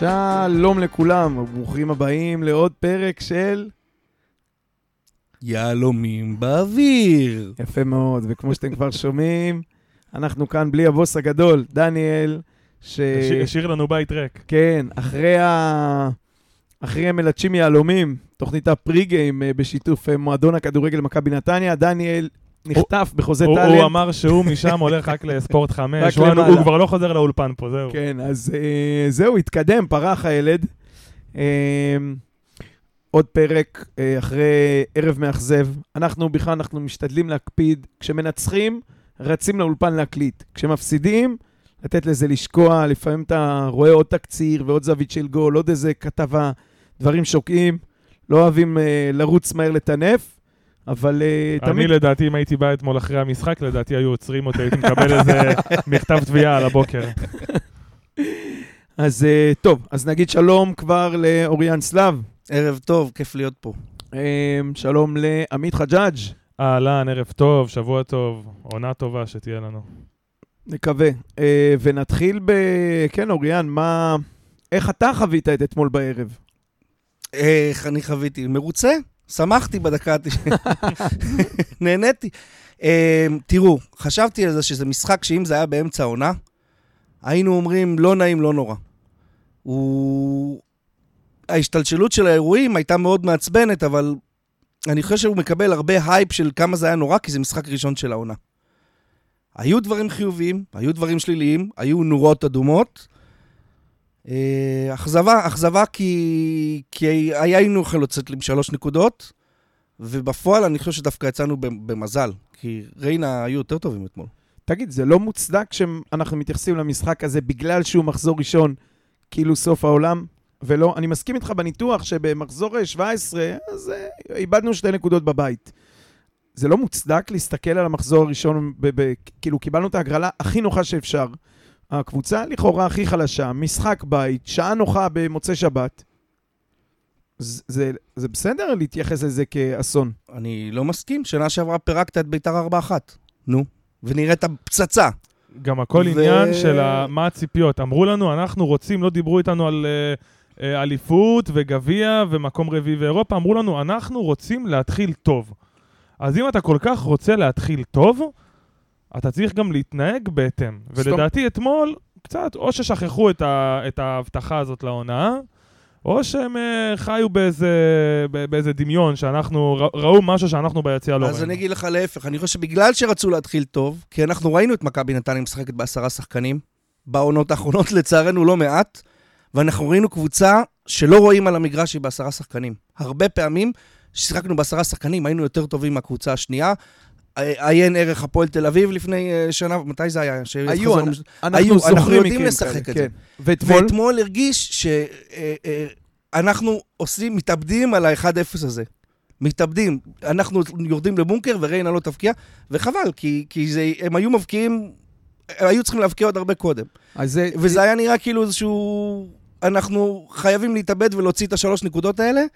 שלום לכולם, וברוכים הבאים לעוד פרק של... יהלומים באוויר. יפה מאוד, וכמו שאתם כבר שומעים, אנחנו כאן בלי הבוס הגדול, דניאל, ש... השאיר- לנו בית ריק. כן, אחרי ה... אחרי המלטשים יהלומים, תוכנית הפרי-גיים אה, בשיתוף אה, מועדון הכדורגל מכבי נתניה, דניאל נחטף בחוזה טאלנט. הוא אמר שהוא משם הולך רק לספורט רק חמש, הוא, למעלה. הוא כבר לא חוזר לאולפן פה, זהו. כן, אז אה, זהו, התקדם, פרח הילד. אה, עוד פרק אה, אחרי ערב מאכזב. אנחנו בכלל, אנחנו משתדלים להקפיד. כשמנצחים, רצים לאולפן להקליט. כשמפסידים, לתת לזה לשקוע. לפעמים אתה רואה עוד תקציר ועוד זווית של גול, עוד איזה כתבה, דברים שוקעים. לא אוהבים אה, לרוץ מהר לטנף, אבל אה, אני תמיד... לדעתי, אם הייתי בא אתמול אחרי המשחק, לדעתי היו עוצרים אותי, הייתי מקבל איזה מכתב תביעה על הבוקר. אז אה, טוב, אז נגיד שלום כבר לאוריאן סלאב. ערב טוב, כיף להיות פה. אמ, שלום לעמית חג'אג', אהלן, ערב טוב, שבוע טוב, עונה טובה שתהיה לנו. נקווה. אה, ונתחיל ב... כן, אוריאן, מה... איך אתה חווית את אתמול בערב? איך אני חוויתי? מרוצה? שמחתי בדקה ה-90. נהניתי. אה, תראו, חשבתי על זה שזה משחק שאם זה היה באמצע העונה, היינו אומרים לא נעים, לא נורא. הוא... ההשתלשלות של האירועים הייתה מאוד מעצבנת, אבל אני חושב שהוא מקבל הרבה הייפ של כמה זה היה נורא, כי זה משחק ראשון של העונה. היו דברים חיוביים, היו דברים שליליים, היו נורות אדומות. אה, אכזבה, אכזבה כי, כי היינו לצאת עם שלוש נקודות, ובפועל אני חושב שדווקא יצאנו במזל, כי ריינה היו יותר טובים אתמול. תגיד, זה לא מוצדק שאנחנו מתייחסים למשחק הזה בגלל שהוא מחזור ראשון, כאילו סוף העולם? ולא, אני מסכים איתך בניתוח שבמחזור אה, 17, אז אה, איבדנו שתי נקודות בבית. זה לא מוצדק להסתכל על המחזור הראשון, ב- ב- כאילו קיבלנו את ההגרלה הכי נוחה שאפשר. הקבוצה לכאורה הכי חלשה, משחק בית, שעה נוחה במוצאי שבת. זה, זה, זה בסדר להתייחס לזה כאסון. אני לא מסכים, שנה שעברה פירקת את ביתר 4-1. נו, ונראית פצצה. גם הכל ו- עניין של ה- מה הציפיות. אמרו לנו, אנחנו רוצים, לא דיברו איתנו על אה, אליפות וגביע ומקום רביעי באירופה, אמרו לנו, אנחנו רוצים להתחיל טוב. אז אם אתה כל כך רוצה להתחיל טוב, אתה צריך גם להתנהג בהתאם. ולדעתי אתמול, קצת, או ששכחו את, ה, את ההבטחה הזאת לעונה, או שהם אה, חיו באיזה, באיזה דמיון, שאנחנו, ראו משהו שאנחנו ביציע לא אז ראינו. אני אגיד לך להפך, אני חושב שבגלל שרצו להתחיל טוב, כי אנחנו ראינו את מכבי נתניה משחקת בעשרה שחקנים, בעונות האחרונות לצערנו לא מעט, ואנחנו ראינו קבוצה שלא רואים על המגרש שהיא בעשרה שחקנים. הרבה פעמים, כששיחקנו בעשרה שחקנים, היינו יותר טובים מהקבוצה השנייה. אה, עיין ערך הפועל תל אביב לפני אה, שנה, מתי זה היה? היו, אנחנו זוכרים יודעים לשחק כאלה, את זה. כן. ואתמול? ואתמול הרגיש שאנחנו עושים, מתאבדים על ה-1-0 הזה. מתאבדים. אנחנו יורדים לבונקר וריינה לא תבקיע, וחבל, כי, כי זה, הם היו מבקיעים, הם היו צריכים להבקיע עוד הרבה קודם. זה, וזה היה נראה כאילו איזשהו... אנחנו חייבים להתאבד ולהוציא את השלוש נקודות האלה, אה,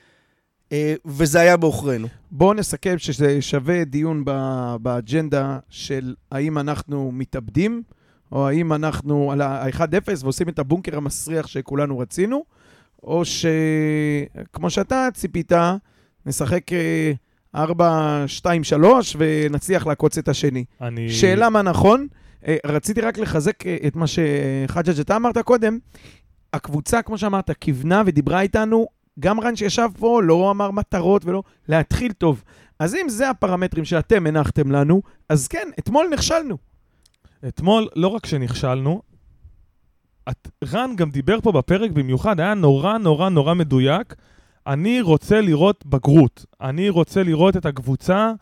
וזה היה בעוכרינו. בואו נסכם שזה שווה דיון ב- באג'נדה של האם אנחנו מתאבדים, או האם אנחנו על ה-1-0 ועושים את הבונקר המסריח שכולנו רצינו, או שכמו שאתה ציפית, נשחק אה, 4-2-3 ונצליח לעקוץ את השני. אני... שאלה מה נכון. אה, רציתי רק לחזק אה, את מה שחג'ג' אתה אמרת קודם. הקבוצה, כמו שאמרת, כיוונה ודיברה איתנו. גם רן שישב פה לא אמר מטרות ולא... להתחיל טוב. אז אם זה הפרמטרים שאתם הנחתם לנו, אז כן, אתמול נכשלנו. אתמול, לא רק שנכשלנו, את, רן גם דיבר פה בפרק במיוחד, היה נורא נורא נורא מדויק. אני רוצה לראות בגרות. אני רוצה לראות את הקבוצה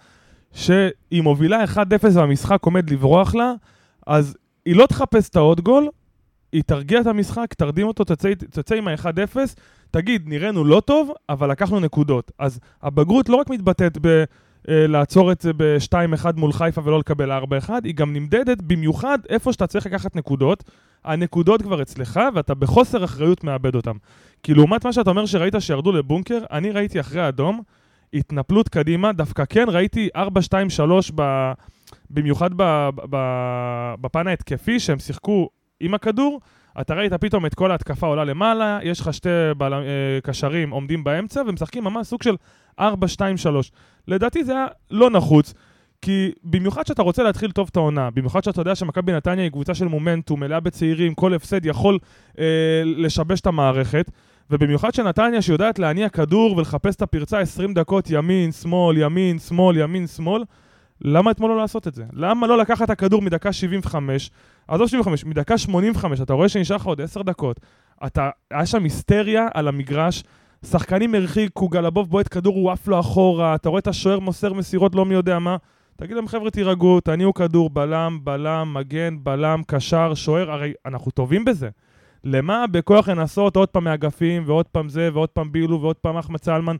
שהיא מובילה 1-0 והמשחק עומד לברוח לה, אז היא לא תחפש את העוד גול, היא תרגיע את המשחק, תרדים אותו, תצא, תצא עם ה-1-0, תגיד, נראינו לא טוב, אבל לקחנו נקודות. אז הבגרות לא רק מתבטאת ב... אה, לעצור את זה ב-2-1 מול חיפה ולא לקבל 4-1, היא גם נמדדת במיוחד איפה שאתה צריך לקחת נקודות. הנקודות כבר אצלך, ואתה בחוסר אחריות מאבד אותן. כי לעומת מה שאתה אומר שראית שירדו לבונקר, אני ראיתי אחרי האדום, התנפלות קדימה, דווקא כן ראיתי 4-2-3 ב... במיוחד ב... ב... בפן ההתקפי, שהם שיחקו עם הכדור, אתה ראית פתאום את כל ההתקפה עולה למעלה, יש לך שתי בל... אה, קשרים עומדים באמצע ומשחקים ממש סוג של 4-2-3. לדעתי זה היה לא נחוץ, כי במיוחד שאתה רוצה להתחיל טוב את העונה, במיוחד שאתה יודע שמכבי נתניה היא קבוצה של מומנטום, מלאה בצעירים, כל הפסד יכול אה, לשבש את המערכת, ובמיוחד שנתניה שיודעת להניע כדור ולחפש את הפרצה 20 דקות ימין, שמאל, ימין, שמאל, ימין, שמאל, למה אתמול לא לעשות את זה? למה לא לקחת את הכדור מדקה 75, עזוב 75, מדקה 85, אתה רואה שנשאר לך עוד 10 דקות, אתה, היה שם היסטריה על המגרש, שחקנים הרחיקו, גלבוב בועט כדור, הוא עף לו אחורה, אתה רואה את השוער מוסר מסירות לא מי יודע מה. תגיד להם, חבר'ה, תירגעו, תניעו כדור, בלם, בלם, מגן, בלם, קשר, שוער, הרי אנחנו טובים בזה. למה בכוח לנסות עוד פעם מאגפים, ועוד פעם זה, ועוד פעם בילו, ועוד פעם אחמד סלמן,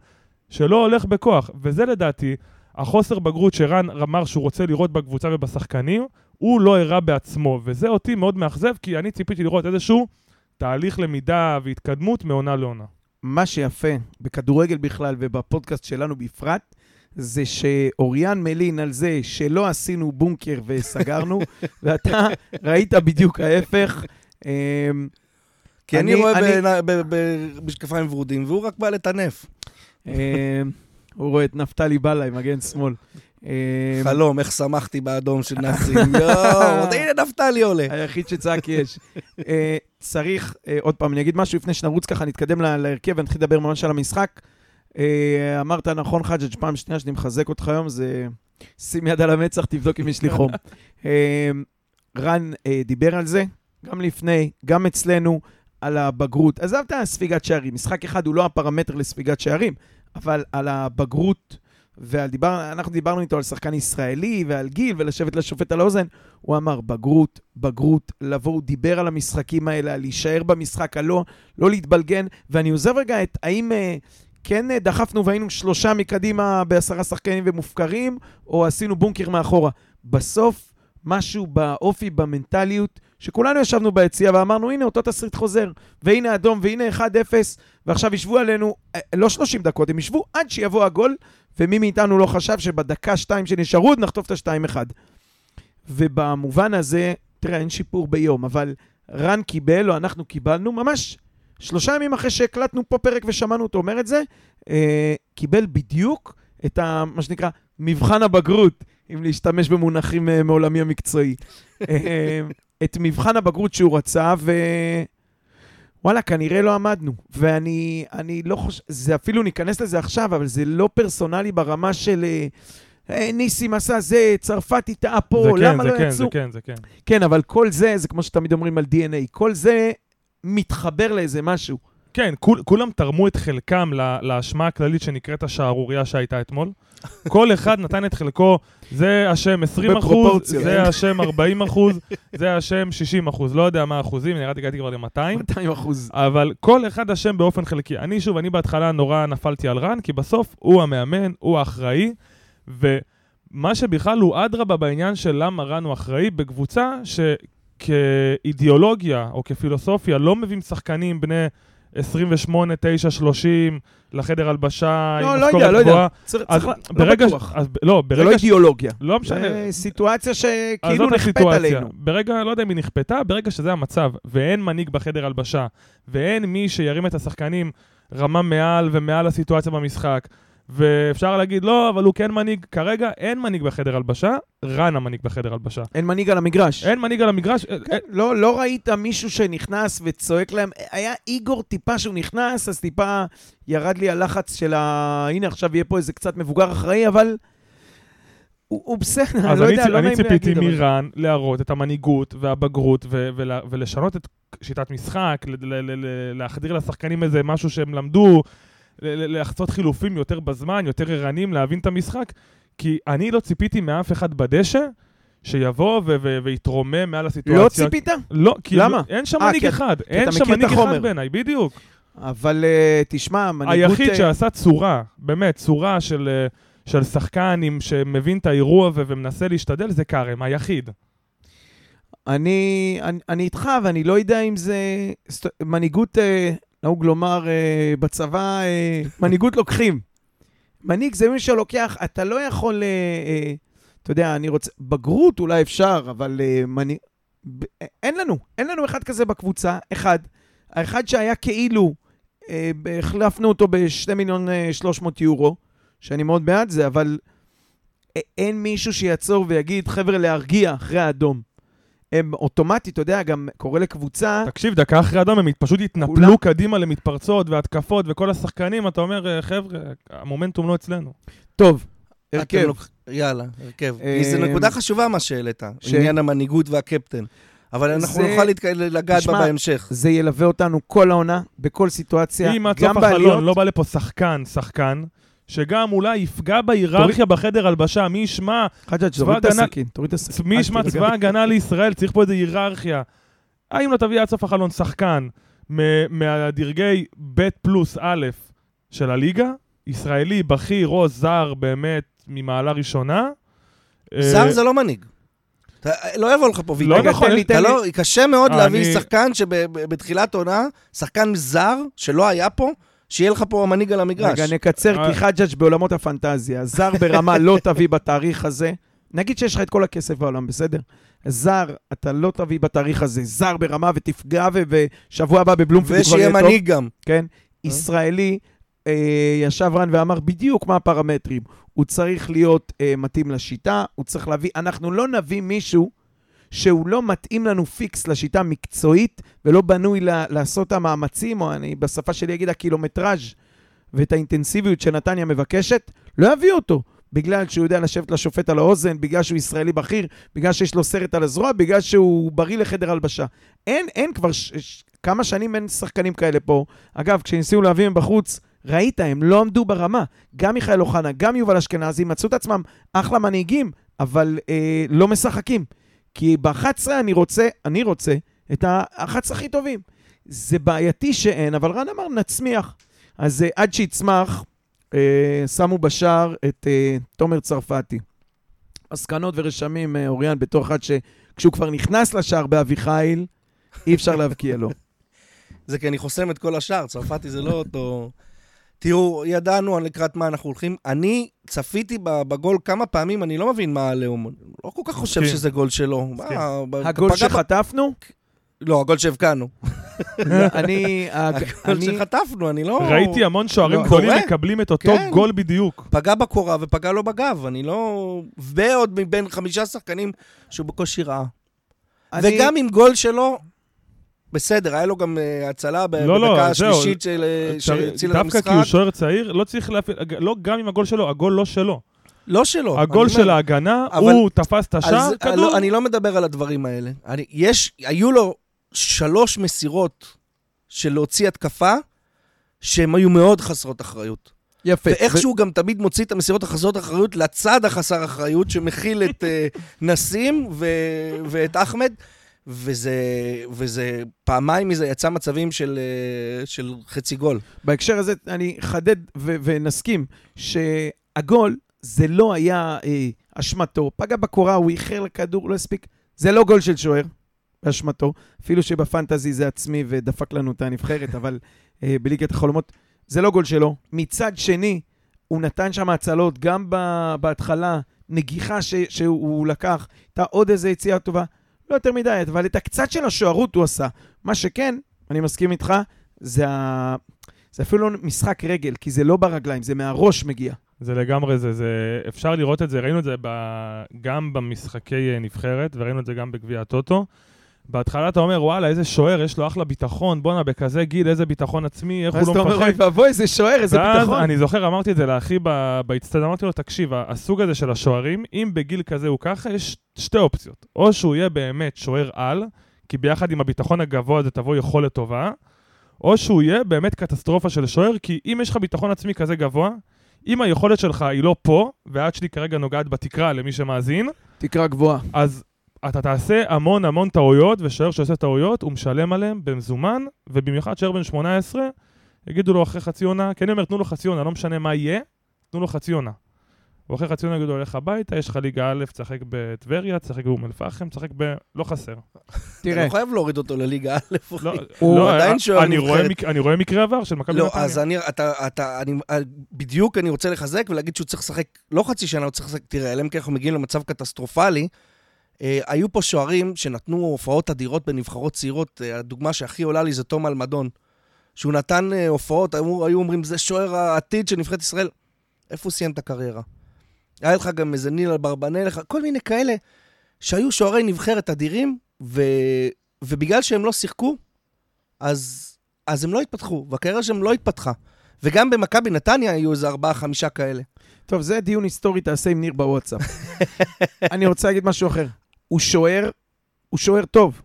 שלא הולך בכוח. וזה לדעתי, החוסר בגרות שרן אמר שהוא רוצה לראות בקבוצה ובשחקנים, הוא לא הראה בעצמו, וזה אותי מאוד מאכזב, כי אני ציפיתי לראות איזשהו תהליך למידה והתקדמות מעונה לעונה. מה שיפה בכדורגל בכלל ובפודקאסט שלנו בפרט, זה שאוריאן מלין על זה שלא עשינו בונקר וסגרנו, ואתה ראית בדיוק ההפך. אמ, כי אני אני- רואה אני- במשקפיים ורודים, והוא רק בא לטנף. אמ, הוא רואה את נפתלי בלעי, מגן שמאל. אמ, חלום, איך שמחתי באדום של נאצים. יואו, הנה נפתלי עולה. היחיד שצעק יש. אה, צריך, אה, עוד פעם, אני אגיד משהו לפני שנרוץ ככה, נתקדם לה- להרכב ונתחיל לדבר ממש על המשחק. אה, אמרת נכון, חג'ג', פעם שנייה שאני מחזק אותך היום, זה שים יד על המצח, תבדוק אם יש לי חום. אה, רן דיבר על זה, גם לפני, גם אצלנו, על הבגרות. עזב את הספיגת שערים, משחק אחד הוא לא הפרמטר לספיגת שערים, אבל על הבגרות, ואנחנו דיברנו איתו על שחקן ישראלי ועל גיל, ולשבת לשופט על האוזן, הוא אמר, בגרות, בגרות, לבוא, הוא דיבר על המשחקים האלה, על להישאר במשחק, על לא, לא להתבלגן, ואני עוזב רגע את האם אה, כן אה, דחפנו והיינו שלושה מקדימה בעשרה שחקנים ומופקרים, או עשינו בונקר מאחורה. בסוף, משהו באופי, במנטליות, שכולנו ישבנו ביציאה ואמרנו, הנה, אותו תסריט חוזר, והנה אדום, והנה 1-0, ועכשיו ישבו עלינו, אה, לא 30 דקות, הם ישבו עד שיבוא הגול, ומי מאיתנו לא חשב שבדקה-שתיים שנשארו עוד נחטוף את ה-2-1. ובמובן הזה, תראה, אין שיפור ביום, אבל רן קיבל, או אנחנו קיבלנו, ממש שלושה ימים אחרי שהקלטנו פה פרק ושמענו אותו אומר את זה, אה, קיבל בדיוק את ה, מה שנקרא מבחן הבגרות, אם להשתמש במונחים אה, מעולמי המקצועי. אה, את מבחן הבגרות שהוא רצה, ו... וואלה, כנראה לא עמדנו. ואני אני לא חושב, זה אפילו ניכנס לזה עכשיו, אבל זה לא פרסונלי ברמה של... אה, אה, ניסים עשה זה, צרפתי טעה פה, זה כן, למה זה לא כן, יצאו? זה כן, זה כן. כן, אבל כל זה, זה כמו שתמיד אומרים על DNA, כל זה מתחבר לאיזה משהו. כן, כול, כולם תרמו את חלקם לה- להאשמה הכללית שנקראת השערורייה שהייתה אתמול. כל אחד נתן את חלקו, זה אשם 20 אחוז, בפרופורציות. זה אשם 40 אחוז, זה אשם 60 אחוז. לא יודע מה האחוזים, נראה לי הגעתי כבר ל-200. 200 אחוז. אבל כל אחד אשם באופן חלקי. אני שוב, אני בהתחלה נורא נפלתי על רן, כי בסוף הוא המאמן, הוא האחראי, ומה שבכלל הוא אדרבה בעניין של למה רן הוא אחראי, בקבוצה שכאידיאולוגיה או כפילוסופיה לא מביאים שחקנים בני 28, 9, 30 לחדר הלבשה לא, עם לא משכורת לא יודע. גבוהה. צריך, אז צריך, לא ברגע, בטוח. אז, ב- לא, זה ברגע לא ש... אידיאולוגיה. לא משנה. זה סיטואציה שכאילו נכפית. עלינו. ברגע, לא יודע אם היא נכפתה, ברגע שזה המצב, ואין מנהיג בחדר הלבשה, ואין מי שירים את השחקנים רמה מעל ומעל הסיטואציה במשחק, ואפשר להגיד, לא, אבל הוא כן מנהיג, כרגע אין מנהיג בחדר הלבשה, רן המנהיג בחדר הלבשה. אין מנהיג על המגרש. אין מנהיג על המגרש, כן, לא, לא ראית מישהו שנכנס וצועק להם, היה איגור טיפה שהוא נכנס, אז טיפה ירד לי הלחץ של ה... הנה, עכשיו יהיה פה איזה קצת מבוגר אחראי, אבל הוא, הוא בסדר, אז לא אני, יודע, צי- לא אני נעים ציפיתי להגיד, אבל... מרן להראות את המנהיגות והבגרות ו- ולה- ולשנות את שיטת משחק, ל- ל- ל- להחדיר לשחקנים איזה משהו שהם למדו, לחצות חילופים יותר בזמן, יותר ערניים, להבין את המשחק, כי אני לא ציפיתי מאף אחד בדשא שיבוא ו- ו- ויתרומם מעל הסיטואציה. לא ציפית? לא, כי למה? לא- אין שם אה, מנהיג אחד, אין שם מנהיג. אחד בעיניי, בדיוק. אבל uh, תשמע, מנהיגות... היחיד אה, שעשה צורה, באמת, צורה של, אה, של שחקן עם, שמבין את האירוע ו- ומנסה להשתדל, זה כרם, היחיד. אני, אני, אני איתך, ואני לא יודע אם זה... מנהיגות, אה, נהוג לומר אה, בצבא, אה, מנהיגות לוקחים. מנהיג זה מי שלוקח, אתה לא יכול... אה, אה, אתה יודע, אני רוצה... בגרות אולי אפשר, אבל אה, מנהיג... ב- אין לנו, אין לנו אחד כזה בקבוצה, אחד. האחד שהיה כאילו, אה, החלפנו אותו ב-2 מיליון אה, 300 יורו, שאני מאוד בעד זה, אבל א- אין מישהו שיעצור ויגיד, חבר'ה, להרגיע אחרי האדום. הם אוטומטית, אתה יודע, גם קורא לקבוצה, תקשיב, דקה אחרי אדום הם פשוט התנפלו כולם- קדימה למתפרצות והתקפות וכל השחקנים, אתה אומר, "אה, חבר'ה, המומנטום לא אצלנו. טוב, הרכב. לוק- יאללה, הרכב. אה, כי זו נקודה חשובה מה שהעלית, ש- עניין המנהיגות והקפטן. אבל אנחנו זה- נוכל להתק- לגעת בה בהמשך. זה ילווה אותנו כל העונה, בכל סיטואציה, אם עד גם סוף החלון בעליות. לא בא לפה שחקן, שחקן, שגם אולי יפגע בהיררכיה בחדר הלבשה, מי ישמע, צבא תוריד הגנה- תוריד את הסכין. מי ישמע. צבא הגנה לישראל, צריך פה איזה היררכיה. האם לא תביא עד סוף החלון שחקן מהדרגי ב' פלוס א' של הליגה, ישראלי, בכיר או זר באמת ממעלה ראשונה? זר אה, זה לא מנהיג. לא יבוא לך פה לא. נכון, תן לי. לא, קשה מאוד אה, להביא שחקן שבתחילת עונה, שחקן זר שלא היה פה, שיהיה לך פה המנהיג על המגרש. רגע, נקצר, אה. כי חג'ג' בעולמות הפנטזיה. זר ברמה לא תביא בתאריך הזה. נגיד שיש לך את כל הכסף בעולם, בסדר? זר, אתה לא תביא בתאריך הזה. זר ברמה ותפגע, ושבוע הבא בבלומפילד כבר ושיהיה יהיה טוב. מנהיג גם. כן? ישראלי, אה, ישב רן ואמר בדיוק מה הפרמטרים. הוא צריך להיות אה, מתאים לשיטה, הוא צריך להביא... אנחנו לא נביא מישהו שהוא לא מתאים לנו פיקס לשיטה המקצועית, ולא בנוי ל- לעשות את המאמצים, או אני בשפה שלי אגיד הקילומטראז' ואת האינטנסיביות שנתניה מבקשת, לא יביא אותו. בגלל שהוא יודע לשבת לשופט על האוזן, בגלל שהוא ישראלי בכיר, בגלל שיש לו סרט על הזרוע, בגלל שהוא בריא לחדר הלבשה. אין, אין כבר ש- ש- כמה שנים אין שחקנים כאלה פה. אגב, כשניסינו להביא מבחוץ, ראית, הם לא עמדו ברמה. גם מיכאל אוחנה, גם יובל אשכנזי, מצאו את עצמם אחלה מנהיגים, אבל אה, לא משחקים. כי ב-11 אני רוצה, אני רוצה את ה-11 הכי טובים. זה בעייתי שאין, אבל רן אמר, נצמיח. אז אה, עד שיצמח, אה, שמו בשער את אה, תומר צרפתי. מסקנות ורשמים, אוריאן, בתור אחד שכשהוא כבר נכנס לשער באביחיל, אי אפשר להבקיע לו. זה כי אני חוסם את כל השאר, צרפתי זה לא אותו... תראו, ידענו על לקראת מה אנחנו הולכים. אני צפיתי ב- בגול כמה פעמים, אני לא מבין מה הלאום. לא כל כך חושב. שזה גול שלו. הגול שחטפנו? לא, הגול שהבקענו. אני... הג- הגול אני- שחטפנו, אני לא... ראיתי המון שוערים לא, גדולים. מקבלים את אותו כן. גול בדיוק. פגע בקורה ופגע לו בגב, אני לא... ועוד מבין חמישה שחקנים שהוא בקושי ראה. אני- וגם עם גול שלו, בסדר, היה לו גם אה, הצלה ב- לא, לא, בדקה. השלישית של- אה, שהצילה את דווקא המשחק. כי הוא שוער צעיר, לא צריך להפעיל, לא גם עם הגול שלו, הגול לא שלו. לא שלו. הגול אני אומר. של ההגנה, אבל- הוא תפס את השער, אז, כדור. לא, אני לא מדבר על הדברים האלה. אני, יש, היו לו שלוש מסירות של להוציא התקפה, שהן היו מאוד חסרות אחריות. יפה. ואיכשהו הוא גם תמיד מוציא את המסירות החסרות אחריות לצד החסר אחריות, שמכיל את uh, נסים ו- ואת אחמד, וזה, וזה, פעמיים מזה יצא מצבים של, uh, של חצי גול. בהקשר הזה אני אחדד ו- ונסכים שהגול זה לא היה אה, אשמתו. פגע בקורה, הוא איחר לכדור, לא הספיק. זה לא גול של שוער, באשמתו. אפילו שבפנטזי זה עצמי ודפק לנו את הנבחרת, אבל אה, בליגת החלומות זה לא גול שלו. מצד שני, הוא נתן שם הצלות, גם בהתחלה, נגיחה ש- שהוא לקח, הייתה עוד איזו יציאה טובה. לא יותר מדי, אבל את הקצת של השוערות הוא עשה. מה שכן, אני מסכים איתך, זה, ה... זה אפילו לא משחק רגל, כי זה לא ברגליים, זה מהראש מגיע. זה לגמרי זה, זה, אפשר לראות את זה, ראינו את זה ב, גם במשחקי אה, נבחרת, וראינו את זה גם בגביע הטוטו. בהתחלה אתה אומר, וואלה, איזה שוער, יש לו אחלה ביטחון, בואנה, בכזה גיל, איזה ביטחון עצמי, איך הוא לא אתה אומר, מפחד. אוי ואבוי, איזה שוער, איזה ביטחון. אני זוכר, אמרתי את זה לאחי ב- באצטדיון, אמרתי לו, תקשיב, הסוג הזה של השוערים, אם בגיל כזה הוא ככה, יש שתי אופציות. או שהוא יהיה באמת שוער על, כי ביחד עם הביטחון הגבוה הזה תבוא יכולת טובה, או שהוא יהיה באמת קטסטרופה של שוער, כי אם יש לך ביטחון עצמי כזה גבוה, אם היכולת שלך היא לא פה, והיד שלי כרגע נוגעת בתקרה למי שמאזין, תקרה גבוהה. אז אתה תעשה המון המון טעויות, ושוער שעושה טעויות, הוא משלם עליהם במזומן, ובמיוחד שוער בן 18, יגידו לו אחרי חצי עונה, כי אני אומר, תנו לו חצי עונה, לא משנה מה יהיה, תנו לו חצי עונה. הוא אחרי חצי עונה יגידו לו, לך הביתה, יש לך ליגה א', תשחק בטבריה, תשחק באום אל-פחם, תשחק ב... לא חסר. אתה תראה, לא חייב להוריד אותו לליגה א', אחי. לא, הוא לא, עדיין אני- שוער אני רואה נבחרת. אני רואה מקרה עבר של מכבי לא, נתניה. אז אני, אתה, אתה, אני, בדיוק אני רוצה לחזק ולהגיד שהוא צריך לשחק לא חצי שנה, הוא צריך לשחק, תראה, אלא אם כן אנחנו מגיעים למצב קטסטרופלי, אה, היו פה שוערים שנתנו הופעות אדירות בנבחרות צעירות. אה, הדוגמה שהכי עולה לי זה תום אלמדון. שהוא נתן אה, הופעות, היו, היו אומרים, זה שוער העתיד של נבחרת ישראל. איפה הוא סיים את הקריירה? היה לך גם איזה ניל אברבנאל, כל מיני כאלה שהיו שוערי נבחרת אדירים, ו... ובגלל שהם לא שיחקו, אז, אז הם לא התפתחו, והקריירה שלהם לא התפתחה. וגם במכבי נתניה היו איזה ארבעה-חמישה כאלה. טוב, זה דיון היסטורי, תעשה עם ניר בוואטסאפ. אני רוצה להגיד משהו אחר. הוא שוער, הוא שוער טוב.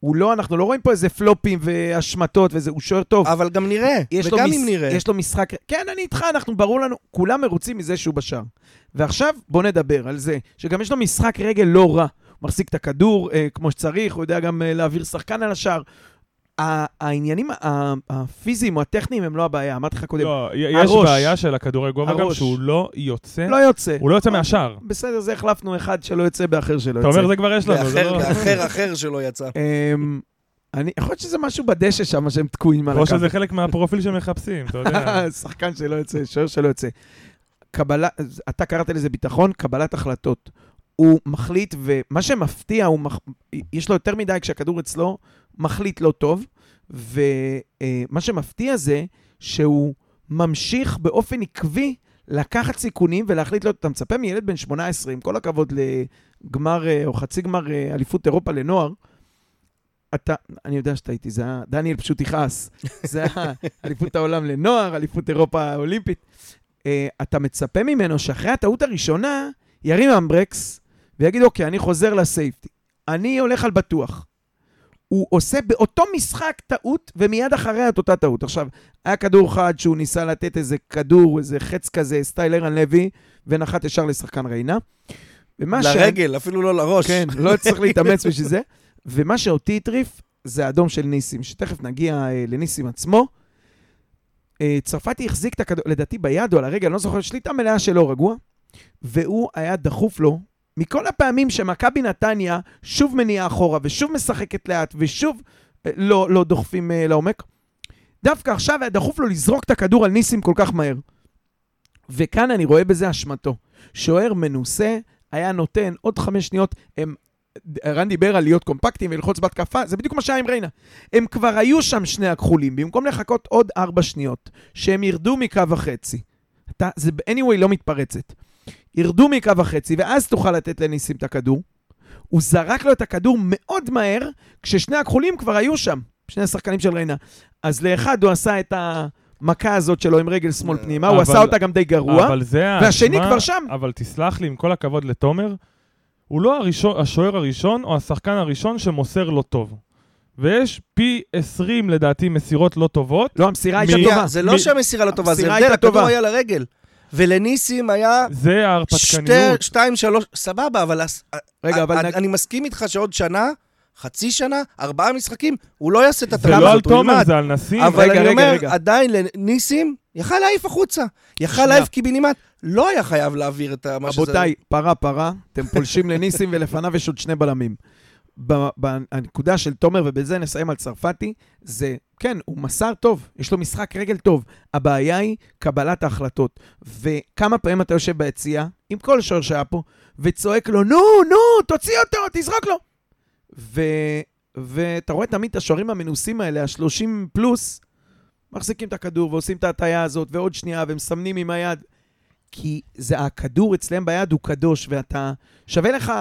הוא לא, אנחנו לא רואים פה איזה פלופים והשמטות וזה, הוא שוער טוב. אבל גם נראה, וגם מס... אם נראה. יש לו משחק... כן, אני איתך, אנחנו, ברור לנו, כולם מרוצים מזה שהוא בשער. ועכשיו בוא נדבר על זה, שגם יש לו משחק רגל לא רע. הוא מחזיק את הכדור אה, כמו שצריך, הוא יודע גם אה, להעביר שחקן על השער. העניינים הפיזיים או הטכניים הם לא הבעיה, אמרתי לך קודם. לא, יש בעיה של הכדורי גובה גם, שהוא לא יוצא. לא יוצא. הוא לא יוצא מהשער. בסדר, זה החלפנו אחד שלא יוצא באחר שלא יוצא. אתה אומר, זה כבר יש לנו. לא- באחר אחר שלא יצא. אמ, אני, יכול להיות שזה משהו בדשא שם שהם תקועים על הקו. או שזה חלק מהפרופיל שמחפשים, אתה יודע. שחקן שלא יוצא, שוער שלא יוצא. קבלה, אתה קראת לזה ביטחון, קבלת החלטות. הוא מחליט, ומה שמפתיע, הוא מח... יש לו יותר מדי כשהכדור אצלו, מחליט לא טוב, ומה שמפתיע זה שהוא ממשיך באופן עקבי לקחת סיכונים ולהחליט לו, אתה מצפה מילד בן 18, עם כל הכבוד לגמר אה, או חצי גמר אה, אליפות אירופה לנוער, אתה, אני יודע שאתה איתי, זה היה, דניאל פשוט יכעס. זה היה אליפות העולם לנוער, אליפות אירופה האולימפית. Uh, אתה מצפה ממנו שאחרי הטעות הראשונה, ירים אמברקס ויגיד, אוקיי, אני חוזר לסייפטי. אני הולך על בטוח. הוא עושה באותו משחק טעות, ומיד אחריה את אותה טעות. עכשיו, היה כדור אחד שהוא ניסה לתת איזה כדור, איזה חץ כזה, סטייל ערן לוי, ונחת ישר לשחקן ריינה. לרגל, ש... אפילו לא לראש. כן, לא צריך להתאמץ בשביל זה. ומה שאותי הטריף זה האדום של ניסים, שתכף נגיע אה, לניסים עצמו. אה, צרפתי החזיק את הכדור, לדעתי ביד או על הרגל, אני לא זוכר, שליטה מלאה שלו רגוע, והוא היה דחוף לו מכל הפעמים שמכבי נתניה שוב מניעה אחורה ושוב משחקת לאט ושוב אה, לא, לא דוחפים אה, לעומק, דווקא עכשיו היה דחוף לו לזרוק את הכדור על ניסים כל כך מהר. וכאן אני רואה בזה אשמתו. שוער מנוסה היה נותן עוד חמש שניות, הם... רן דיבר על להיות קומפקטים וללחוץ בהתקפה, זה בדיוק מה שהיה עם ריינה. הם כבר היו שם שני הכחולים, במקום לחכות עוד ארבע שניות, שהם ירדו מקו החצי. אתה, זה anyway לא מתפרצת. ירדו מקו החצי, ואז תוכל לתת לניסים את הכדור. הוא זרק לו את הכדור מאוד מהר, כששני הכחולים כבר היו שם, שני השחקנים של ריינה. אז לאחד הוא עשה את המכה הזאת שלו עם רגל שמאל פנימה, אבל, הוא עשה אותה גם די גרוע, אבל זה והשני האשמה, כבר שם. אבל תסלח לי, עם כל הכבוד לתומר, הוא לא הראשון, השוער הראשון או השחקן הראשון שמוסר לא טוב. ויש פי 20 לדעתי מסירות לא טובות. לא, המסירה הייתה טובה. זה לא שהמסירה לא טובה, זה הבדל, הכדור היה לרגל. ולניסים היה... זה ההרפתקניות. שתיים, שלוש, סבבה, אבל... רגע, אבל... אני, אני מסכים איתך שעוד שנה, חצי שנה, ארבעה משחקים, הוא לא יעשה את הטענה הזאת, זה לא על תומר, זה על נסים. אבל רגע, אני רגע, אומר, רגע. עדיין לניסים, יכל להעיף החוצה. יכל להעיף קיבינימט. לא היה חייב להעביר את מה שזה... רבותיי, פרה פרה, אתם פולשים לניסים ולפניו יש עוד שני בלמים. בנקודה של תומר, ובזה נסיים על צרפתי, זה, כן, הוא מסר טוב, יש לו משחק רגל טוב. הבעיה היא קבלת ההחלטות. וכמה פעמים אתה יושב ביציאה, עם כל שוער שהיה פה, וצועק לו, נו, נו, תוציא אותו, תזרוק לו. ו... ואתה רואה תמיד את השוערים המנוסים האלה, ה-30 פלוס, מחזיקים את הכדור ועושים את ההטייה הזאת, ועוד שנייה, ומסמנים עם היד. כי זה הכדור אצלם ביד הוא קדוש, ואתה... שווה לך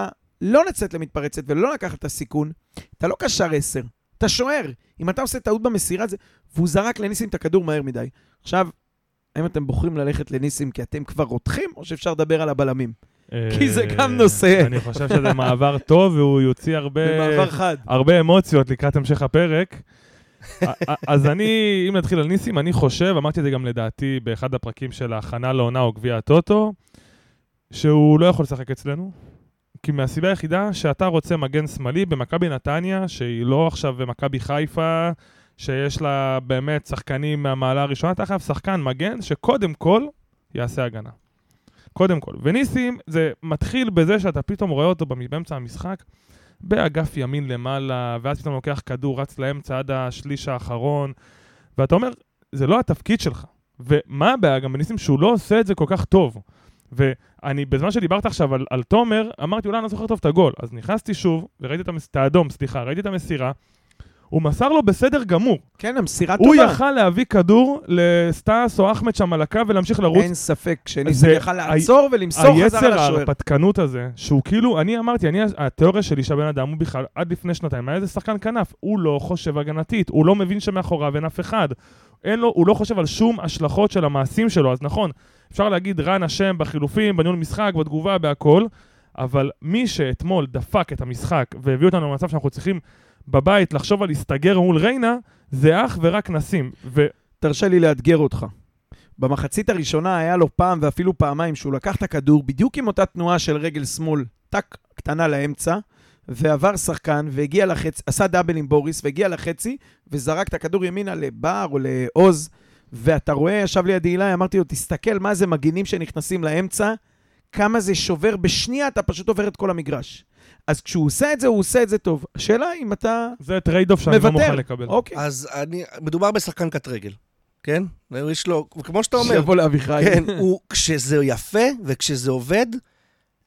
לא לצאת למתפרצת ולא לקחת את הסיכון, אתה לא קשר עשר, אתה שוער. אם אתה עושה טעות במסירה, זה... והוא זרק לניסים את הכדור מהר מדי. עכשיו, האם אתם בוחרים ללכת לניסים כי אתם כבר רותחים, או שאפשר לדבר על הבלמים? כי זה גם אה, נושא. אני חושב שזה מעבר טוב, והוא יוציא הרבה... במעבר חד. הרבה אמוציות לקראת המשך הפרק. אז אני, אם נתחיל על ניסים, אני חושב, אמרתי את זה גם לדעתי באחד הפרקים של ההכנה לעונה או גביע הטוטו, שהוא לא יכול לשחק אצלנו. כי מהסיבה היחידה שאתה רוצה מגן שמאלי במכבי נתניה, שהיא לא עכשיו במכבי חיפה, שיש לה באמת שחקנים מהמעלה הראשונה, אתה חייב שחקן מגן שקודם כל יעשה הגנה. קודם כל. וניסים, זה מתחיל בזה שאתה פתאום רואה אותו באמצע המשחק, באגף ימין למעלה, ואז פתאום לוקח כדור, רץ לאמצע עד השליש האחרון, ואתה אומר, זה לא התפקיד שלך. ומה הבעיה גם בניסים? שהוא לא עושה את זה כל כך טוב. ואני, בזמן שדיברת עכשיו על, על תומר, אמרתי, אולי אני לא זוכר טוב את הגול. אז נכנסתי שוב, וראיתי את, המס... את האדום, סליחה, ראיתי את המסירה. הוא מסר לו בסדר גמור. כן, המסירה הוא טובה. יכל להביא כדור לסטאס או אחמד שם על הקו ולהמשיך לרוץ. אין ספק שניסים זה- יכל לעצור ולמסור חזרה היצר לשוער. ההרפתקנות הזה, שהוא כאילו, אני אמרתי, אני, התיאוריה שלי שהבן אדם הוא בכלל, עד לפני שנתיים, היה איזה שחקן כנף. הוא לא חושב הגנתית, הוא לא מבין שמאחוריו אין אף אחד. אין לו, הוא לא חושב על שום השלכות של המעשים שלו, אז נכון, אפשר להגיד רן אשם בחילופים, בניהול משחק, בתגובה, בהכל, אבל מי שאתמול דפק את המשחק והביא אותנו למצב שאנחנו צריכים בבית לחשוב על להסתגר מול ריינה, זה אך ורק נסים. ו... תרשה לי לאתגר אותך. במחצית הראשונה היה לו פעם ואפילו פעמיים שהוא לקח את הכדור בדיוק עם אותה תנועה של רגל שמאל, טק קטנה לאמצע, ועבר שחקן והגיע לחצי, עשה דאבל עם בוריס והגיע לחצי, וזרק את הכדור ימינה לבר או לעוז, ואתה רואה, ישב לידי אילי, אמרתי לו, תסתכל מה זה מגינים שנכנסים לאמצע, כמה זה שובר, בשנייה אתה פשוט עובר את כל המגרש. אז כשהוא עושה את זה, הוא עושה את זה טוב. השאלה אם אתה זה trade off שאני לא. מוכן לקבל. אוקיי. אז אני, מדובר בשחקן קט רגל, כן? יש לו, כמו שאתה אומר, שיבוא לאביחי. כן, הוא, כשזה יפה וכשזה עובד,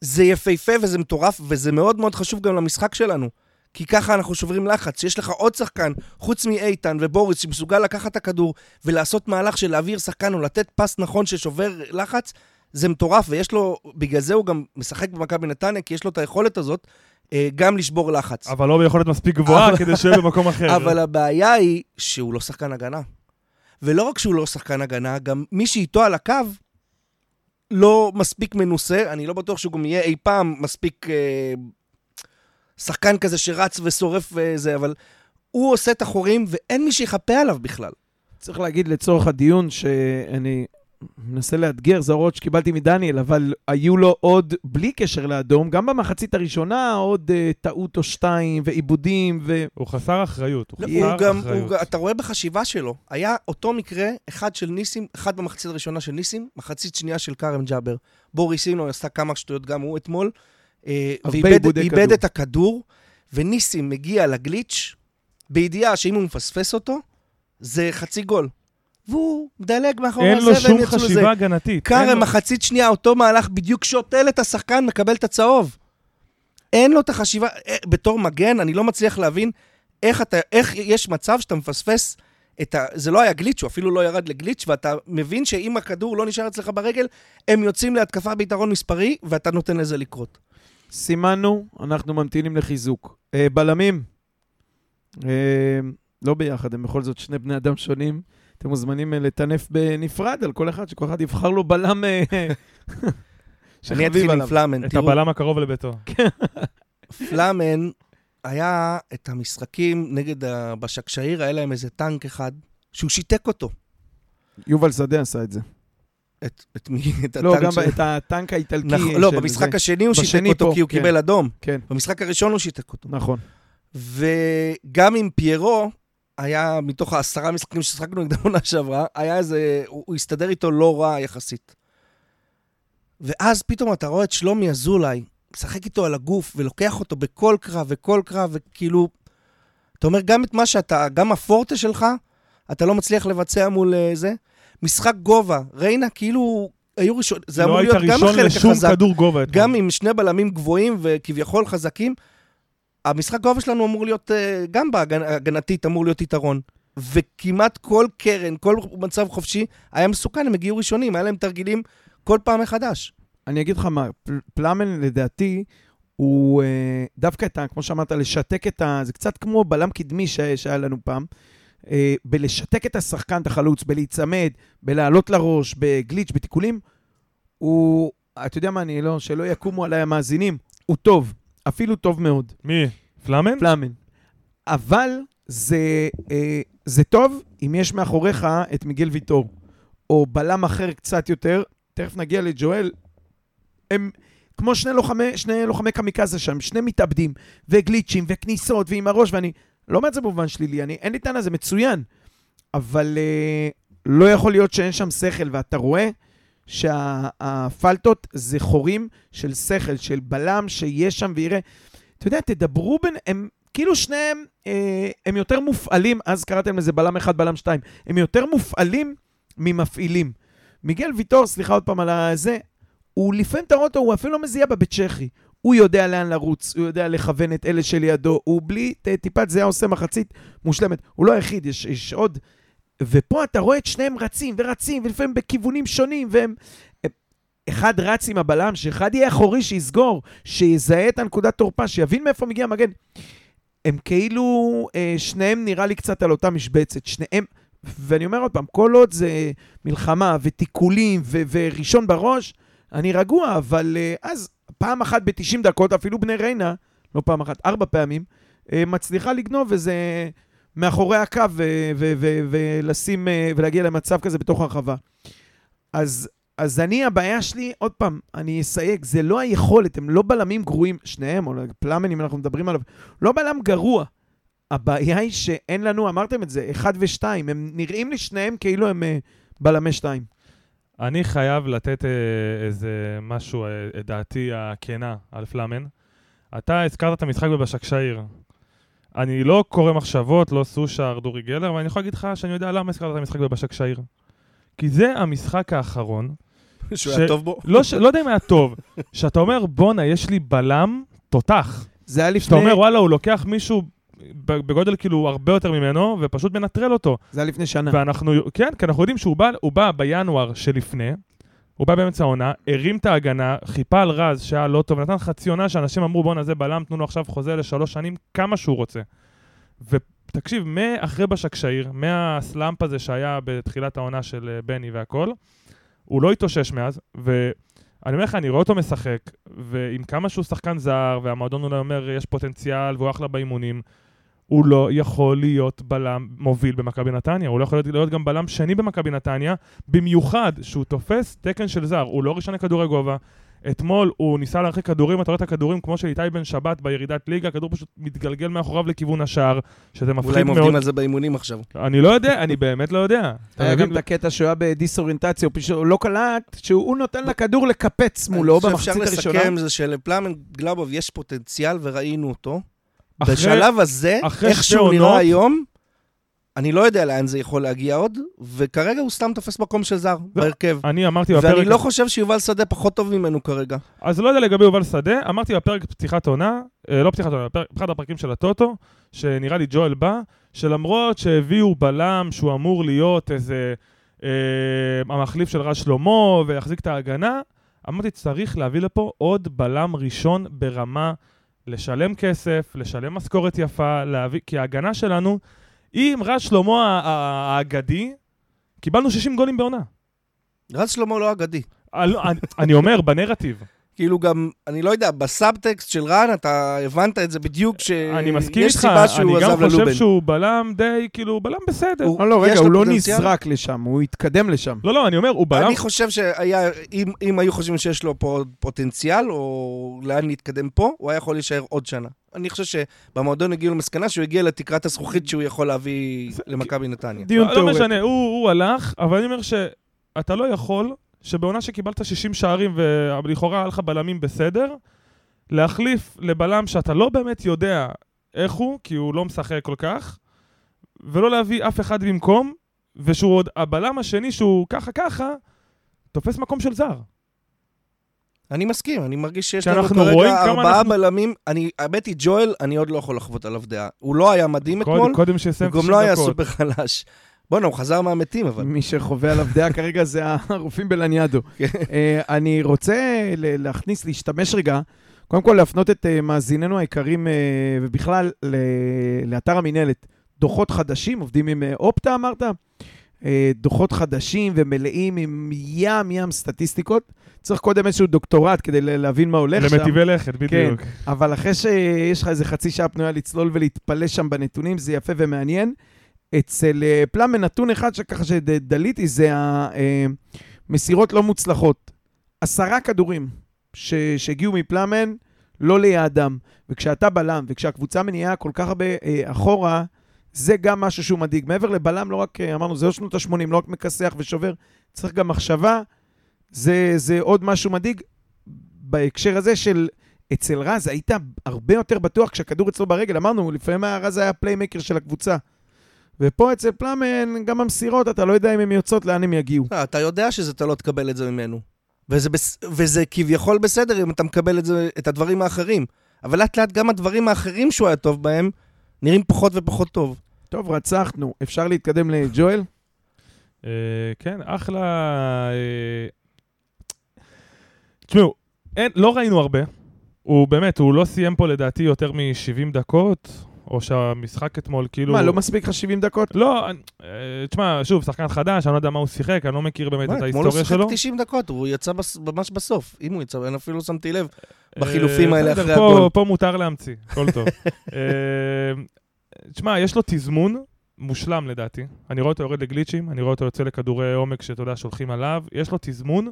זה יפהפה וזה מטורף, וזה מאוד מאוד חשוב גם למשחק שלנו. כי ככה אנחנו שוברים לחץ. שיש לך עוד שחקן, חוץ מאיתן ובוריס, שמסוגל לקחת את הכדור ולעשות מהלך של להעביר שחקן או לתת פס נכון ששובר לחץ, זה מטורף, ויש לו, בגלל זה הוא גם משחק במכבי נתניה, כי יש לו את היכולת הזאת אה, גם לשבור לחץ. אבל לא ביכולת מספיק גבוהה כדי שיהיה במקום אחר. אבל הבעיה היא שהוא לא שחקן הגנה. ולא רק שהוא לא שחקן הגנה, גם מי שאיתו על הקו לא מספיק מנוסה, אני לא בטוח שהוא גם יהיה אי פעם מספיק אה, שחקן כזה שרץ ושורף וזה, אבל הוא עושה את החורים ואין מי שיחפה עליו בכלל. צריך להגיד לצורך הדיון שאני מנסה לאתגר, זה ההוראות שקיבלתי מדניאל, אבל היו לו עוד, בלי קשר לאדום, גם במחצית הראשונה, עוד uh, טעות או שתיים, ועיבודים, ו... הוא חסר אחריות. הוא לא, חסר הוא גם, אחריות. הוא, אתה רואה בחשיבה שלו, היה אותו מקרה, אחד של ניסים, אחד במחצית הראשונה של ניסים, מחצית שנייה של כרם ג'אבר. בוריס אינו עשה כמה שטויות גם הוא אתמול, ואיבד עיבודי איבד כדור. את הכדור, וניסים מגיע לגליץ', בידיעה שאם הוא מפספס אותו, זה חצי גול. והוא מדלג מאחורי אין הזה, לו והם שום יצאו לזה. חשיבה הגנתית. אין לו- מחצית שנייה, אותו מהלך בדיוק שותל את השחקן, מקבל את הצהוב. אין לו את החשיבה, אה, בתור מגן, אני לא מצליח להבין איך, אתה, איך יש מצב שאתה מפספס את ה... זה לא היה גליץ', הוא אפילו לא ירד לגליץ', ואתה מבין שאם הכדור לא נשאר אצלך ברגל, הם יוצאים להתקפה ביתרון מספרי, ואתה נותן לזה לקרות. סימנו, אנחנו ממתינים לחיזוק. אה, בלמים, אה, לא ביחד, הם בכל זאת שני בני אדם שונים. אתם מוזמנים אה, לטנף בנפרד על כל אחד, שכל אחד יבחר לו בלם אה, אני שחביב אתחיל עם עליו. פלאמן. את תראו, הבלם הקרוב לביתו. פלאמן, היה את המשחקים נגד בשקשאיר, היה להם איזה טנק אחד, שהוא שיתק אותו. יובל שדה עשה את זה. את, את מי? את לא, הטנק גם של- את הטנק האיטלקי נכון, לא, במשחק זה. השני הוא שיתק אותו פה, כי הוא כן. קיבל אדום. כן, במשחק הראשון הוא שיתק אותו. נכון. וגם עם פיירו, היה מתוך העשרה משחקים ששחקנו נגדם עונה שעברה, היה איזה, הוא, הוא הסתדר איתו לא רע יחסית. ואז פתאום אתה רואה את שלומי אזולאי, משחק איתו על הגוף ולוקח אותו בכל קרב וכל קרב, וכאילו, אתה אומר, גם את מה שאתה, גם הפורטה שלך, אתה לא מצליח לבצע מול אה, זה. משחק גובה, ריינה כאילו היו ראשון, זה אמור לא היית להיות גם ראשון החלק לשום החזק. כדור גובה. גם עם שני בלמים גבוהים וכביכול חזקים, המשחק גובה שלנו אמור להיות, אה, גם בהגנתית אמור להיות יתרון. וכמעט כל קרן, כל מצב חופשי, היה מסוכן, הם הגיעו ראשונים, היה להם תרגילים כל פעם מחדש. אני אגיד לך מה, פל- פלאמן לדעתי, הוא אה, דווקא את ה... כמו שאמרת, לשתק את ה... זה קצת כמו בלם קדמי שהיה לנו פעם. אה, בלשתק את השחקן, את החלוץ, בלהיצמד, בלעלות לראש, בגליץ', בתיקולים, הוא... אתה יודע מה, אני לא... שלא יקומו עליי המאזינים, הוא טוב, אפילו טוב מאוד, מי? פלאמן? פלאמן. אבל זה, אה, זה טוב אם יש מאחוריך את מיגל ויטור, או בלם אחר קצת יותר, תכף נגיע לג'ואל, הם כמו שני לוחמי, שני לוחמי קמיקזה שם, שני מתאבדים, וגליצ'ים, וכניסות, ועם הראש, ואני לא אומר את זה במובן שלילי, אני, אין לי טענה, זה מצוין, אבל אה, לא יכול להיות שאין שם שכל, ואתה רואה שהפלטות זה חורים של שכל, של בלם שיש שם ויראה. אתה יודע, תדברו בין... הם כאילו שניהם, אה, הם יותר מופעלים, אז קראתם לזה בלם אחד, בלם שתיים, הם יותר מופעלים ממפעילים. מיגל ויטור, סליחה עוד פעם על הזה, הוא לפעמים אתה רואה אותו, הוא אפילו לא מזיע בבית צ'כי. הוא יודע לאן לרוץ, הוא יודע לכוון את אלה שלידו, הוא בלי טיפת זיעה עושה מחצית מושלמת. הוא לא היחיד, יש, יש עוד. ופה אתה רואה את שניהם רצים ורצים, ולפעמים בכיוונים שונים, והם... אחד רץ עם הבלם, שאחד יהיה אחורי, שיסגור, שיזהה את הנקודת תורפה, שיבין מאיפה מגיע המגן. הם כאילו, אה, שניהם נראה לי קצת על אותה משבצת. שניהם, ואני אומר עוד פעם, כל עוד זה מלחמה ותיקולים ו- וראשון בראש, אני רגוע, אבל אה, אז פעם אחת ב-90 דקות, אפילו בני ריינה, לא פעם אחת, ארבע פעמים, אה, מצליחה לגנוב איזה מאחורי הקו ולשים, אה, ולהגיע למצב כזה בתוך הרחבה. אז, אז אני, הבעיה שלי, עוד פעם, אני אסייג, זה לא היכולת, הם לא בלמים גרועים, שניהם, או פלאמן, אם אנחנו מדברים עליו, לא בלם גרוע. הבעיה היא שאין לנו, אמרתם את זה, אחד ושתיים, הם נראים לי שניהם כאילו הם אה, בלמי שתיים. אני חייב לתת אה, איזה משהו, אה, את דעתי הכנה על פלאמן. אתה הזכרת את המשחק בבשקשאיר. אני לא קורא מחשבות, לא סושה, ארדורי גלר, ואני יכול להגיד לך שאני יודע למה הזכרת את המשחק בבשקשאיר. כי זה המשחק האחרון, שהוא ש- היה טוב בו. לא, ש... לא יודע אם היה טוב, שאתה אומר, בואנה, יש לי בלם תותח. זה היה שאתה לפני, אומר, וואלה, הוא לוקח מישהו בגודל כאילו הרבה יותר ממנו, ופשוט מנטרל אותו. זה היה לפני שנה. ואנחנו, כן, כי אנחנו יודעים שהוא בא, בא בינואר שלפני, הוא בא באמצע העונה, הרים את ההגנה, חיפה על רז שהיה לא טוב, נתן חצי עונה שאנשים אמרו בואנה זה בלם, תנו לו עכשיו חוזה לשלוש שנים, כמה שהוא רוצה. ותקשיב, מאחרי בשקשאיר, מהסלאמפ הזה שהיה בתחילת העונה של אה, בני והכל, הוא לא התאושש מאז, ואני אומר לך, אני רואה אותו משחק, ועם כמה שהוא שחקן זר, והמועדון אולי אומר יש פוטנציאל והוא אחלה באימונים, הוא לא יכול להיות בלם מוביל במכבי נתניה, הוא לא יכול להיות, להיות גם בלם שני במכבי נתניה, במיוחד שהוא תופס תקן של זר, הוא לא ראשון לכדורי גובה. אתמול הוא ניסה להרחיק כדורים, אתה רואה את הכדורים כמו של איתי בן שבת בירידת ליגה, הכדור פשוט מתגלגל מאחוריו לכיוון השער, שזה אולי מפחיד הם עובדים מאוד. על זה באימונים עכשיו. אני לא יודע, אני באמת לא יודע. היה? גם את הקטע שהוא היה בדיסאוריינטציה, הוא פשוט לא קלט, שהוא נותן לכדור לקפץ מולו אני חושב במחצית שאפשר הראשונה. לסכם זה שלפלאמן גלאבוב יש פוטנציאל וראינו אותו. אחרי- בשלב הזה, איך שהוא עונות- נראה היום, אני לא יודע לאן זה יכול להגיע עוד, וכרגע הוא סתם תופס מקום של זר בהרכב. אני אמרתי בפרק... ואני לא חושב שיובל שדה פחות טוב ממנו כרגע. אז לא יודע לגבי יובל שדה, אמרתי בפרק פתיחת עונה, אה, לא פתיחת עונה, בפרק- באחד הפרקים של הטוטו, שנראה לי ג'ואל בא, שלמרות שהביאו בלם שהוא אמור להיות איזה אה, המחליף של רז שלמה ויחזיק את ההגנה, אמרתי צריך להביא לפה עוד בלם ראשון ברמה, לשלם כסף, לשלם משכורת יפה, להביא, כי ההגנה שלנו, עם רז שלמה האגדי, קיבלנו 60 גולים בעונה. רז שלמה לא אגדי. אני אומר, בנרטיב. כאילו גם, אני לא יודע, בסאבטקסט של רן אתה הבנת את זה בדיוק, אני מסכים שיש איתך, סיבה שהוא אני גם עזב חושב ללובן. שהוא בלם די, כאילו, בלם בסדר. הוא- לא, לא, רגע, הוא לא פוטנציאל? נזרק לשם, הוא התקדם לשם. לא, לא, אני אומר, הוא בלם... אני חושב שהיה, אם, אם היו חושבים שיש לו פה פוטנציאל, או לאן להתקדם פה, הוא היה יכול להישאר עוד שנה. אני חושב שבמועדון הגיעו למסקנה שהוא הגיע לתקרת הזכוכית שהוא יכול להביא למכבי נתניה. דיון לא, לא תיאורטי. משנה, הוא, הוא הלך, אבל אני אומר שאתה לא יכול, שבעונה שקיבלת 60 שערים ולכאורה היה לך בלמים בסדר, להחליף לבלם שאתה לא באמת יודע איך הוא, כי הוא לא משחק כל כך, ולא להביא אף אחד במקום, ושהוא עוד, הבלם השני שהוא ככה ככה, תופס מקום של זר. אני מסכים, אני מרגיש שיש לנו כרגע ארבעה אנחנו- בלמים. אני, האמת היא, ג'ואל, אני עוד לא יכול לחוות עליו דעה. הוא לא היה מדהים אתמול, קודם, הוא גם 90 לא היה דקות. סופר חלש. בואנה, הוא חזר מהמתים, אבל. מי שחווה עליו דעה כרגע זה הרופאים בלניאדו. כן. אה, אני רוצה להכניס, להשתמש רגע, קודם כל להפנות את אה, מאזיננו היקרים, אה, ובכלל ל- לאתר המינהלת, דוחות חדשים, עובדים עם אופטה אמרת? דוחות חדשים ומלאים עם ים ים סטטיסטיקות. צריך קודם איזשהו דוקטורט כדי ל- להבין מה הולך שם. למטיבי לכת, בדיוק. אבל אחרי שיש לך איזה חצי שעה פנויה לצלול ולהתפלא שם בנתונים, זה יפה ומעניין. אצל אה, פלאמן נתון אחד שככה שדליתי, זה המסירות לא מוצלחות. עשרה כדורים ש- שהגיעו מפלאמן לא ליעדם. וכשאתה בלם, וכשהקבוצה מניעה כל כך הרבה אה, אחורה, זה גם משהו שהוא מדאיג. מעבר לבלם, לא רק, אה, אמרנו, זה לא שנות ה-80, לא רק מכסח ושובר, צריך גם מחשבה. זה, זה עוד משהו מדאיג בהקשר הזה של אצל רז היית הרבה יותר בטוח כשהכדור אצלו ברגל. אמרנו, לפעמים רז היה פליימקר של הקבוצה. ופה אצל פלאמן, גם המסירות, אתה לא יודע אם הן יוצאות, לאן הן יגיעו. אה, אתה יודע שזה אתה לא תקבל את זה ממנו. וזה. וזה כביכול בסדר אם אתה מקבל את, זה, את הדברים האחרים. אבל לאט לאט גם הדברים האחרים שהוא היה טוב בהם, נראים פחות ופחות טוב. טוב, רצחנו. אפשר להתקדם לג'ואל? אה, כן, אחלה... אה, תשמעו, לא ראינו הרבה. הוא באמת, הוא לא סיים פה לדעתי יותר מ-70 דקות, או שהמשחק אתמול כאילו... מה, לא מספיק לך 70 דקות? לא, אה, תשמע, שוב, שחקן חדש, אני לא יודע מה הוא שיחק, אני לא מכיר באמת מה, את אתמול הוא ההיסטוריה שיחק שלו. 90 דקות, הוא יצא. ממש בסוף. אם הוא יצא, אני אפילו לא שמתי לב. בחילופים אה, האלה בסדר, אחרי פה- הגול. פה מותר להמציא, הכל טוב. אה, תשמע, יש לו תזמון מושלם לדעתי. אני רואה אותו יורד לגליצ'ים, אני רואה אותו יוצא לכדורי עומק שאתה יודע, שולחים עליו. יש לו תזמון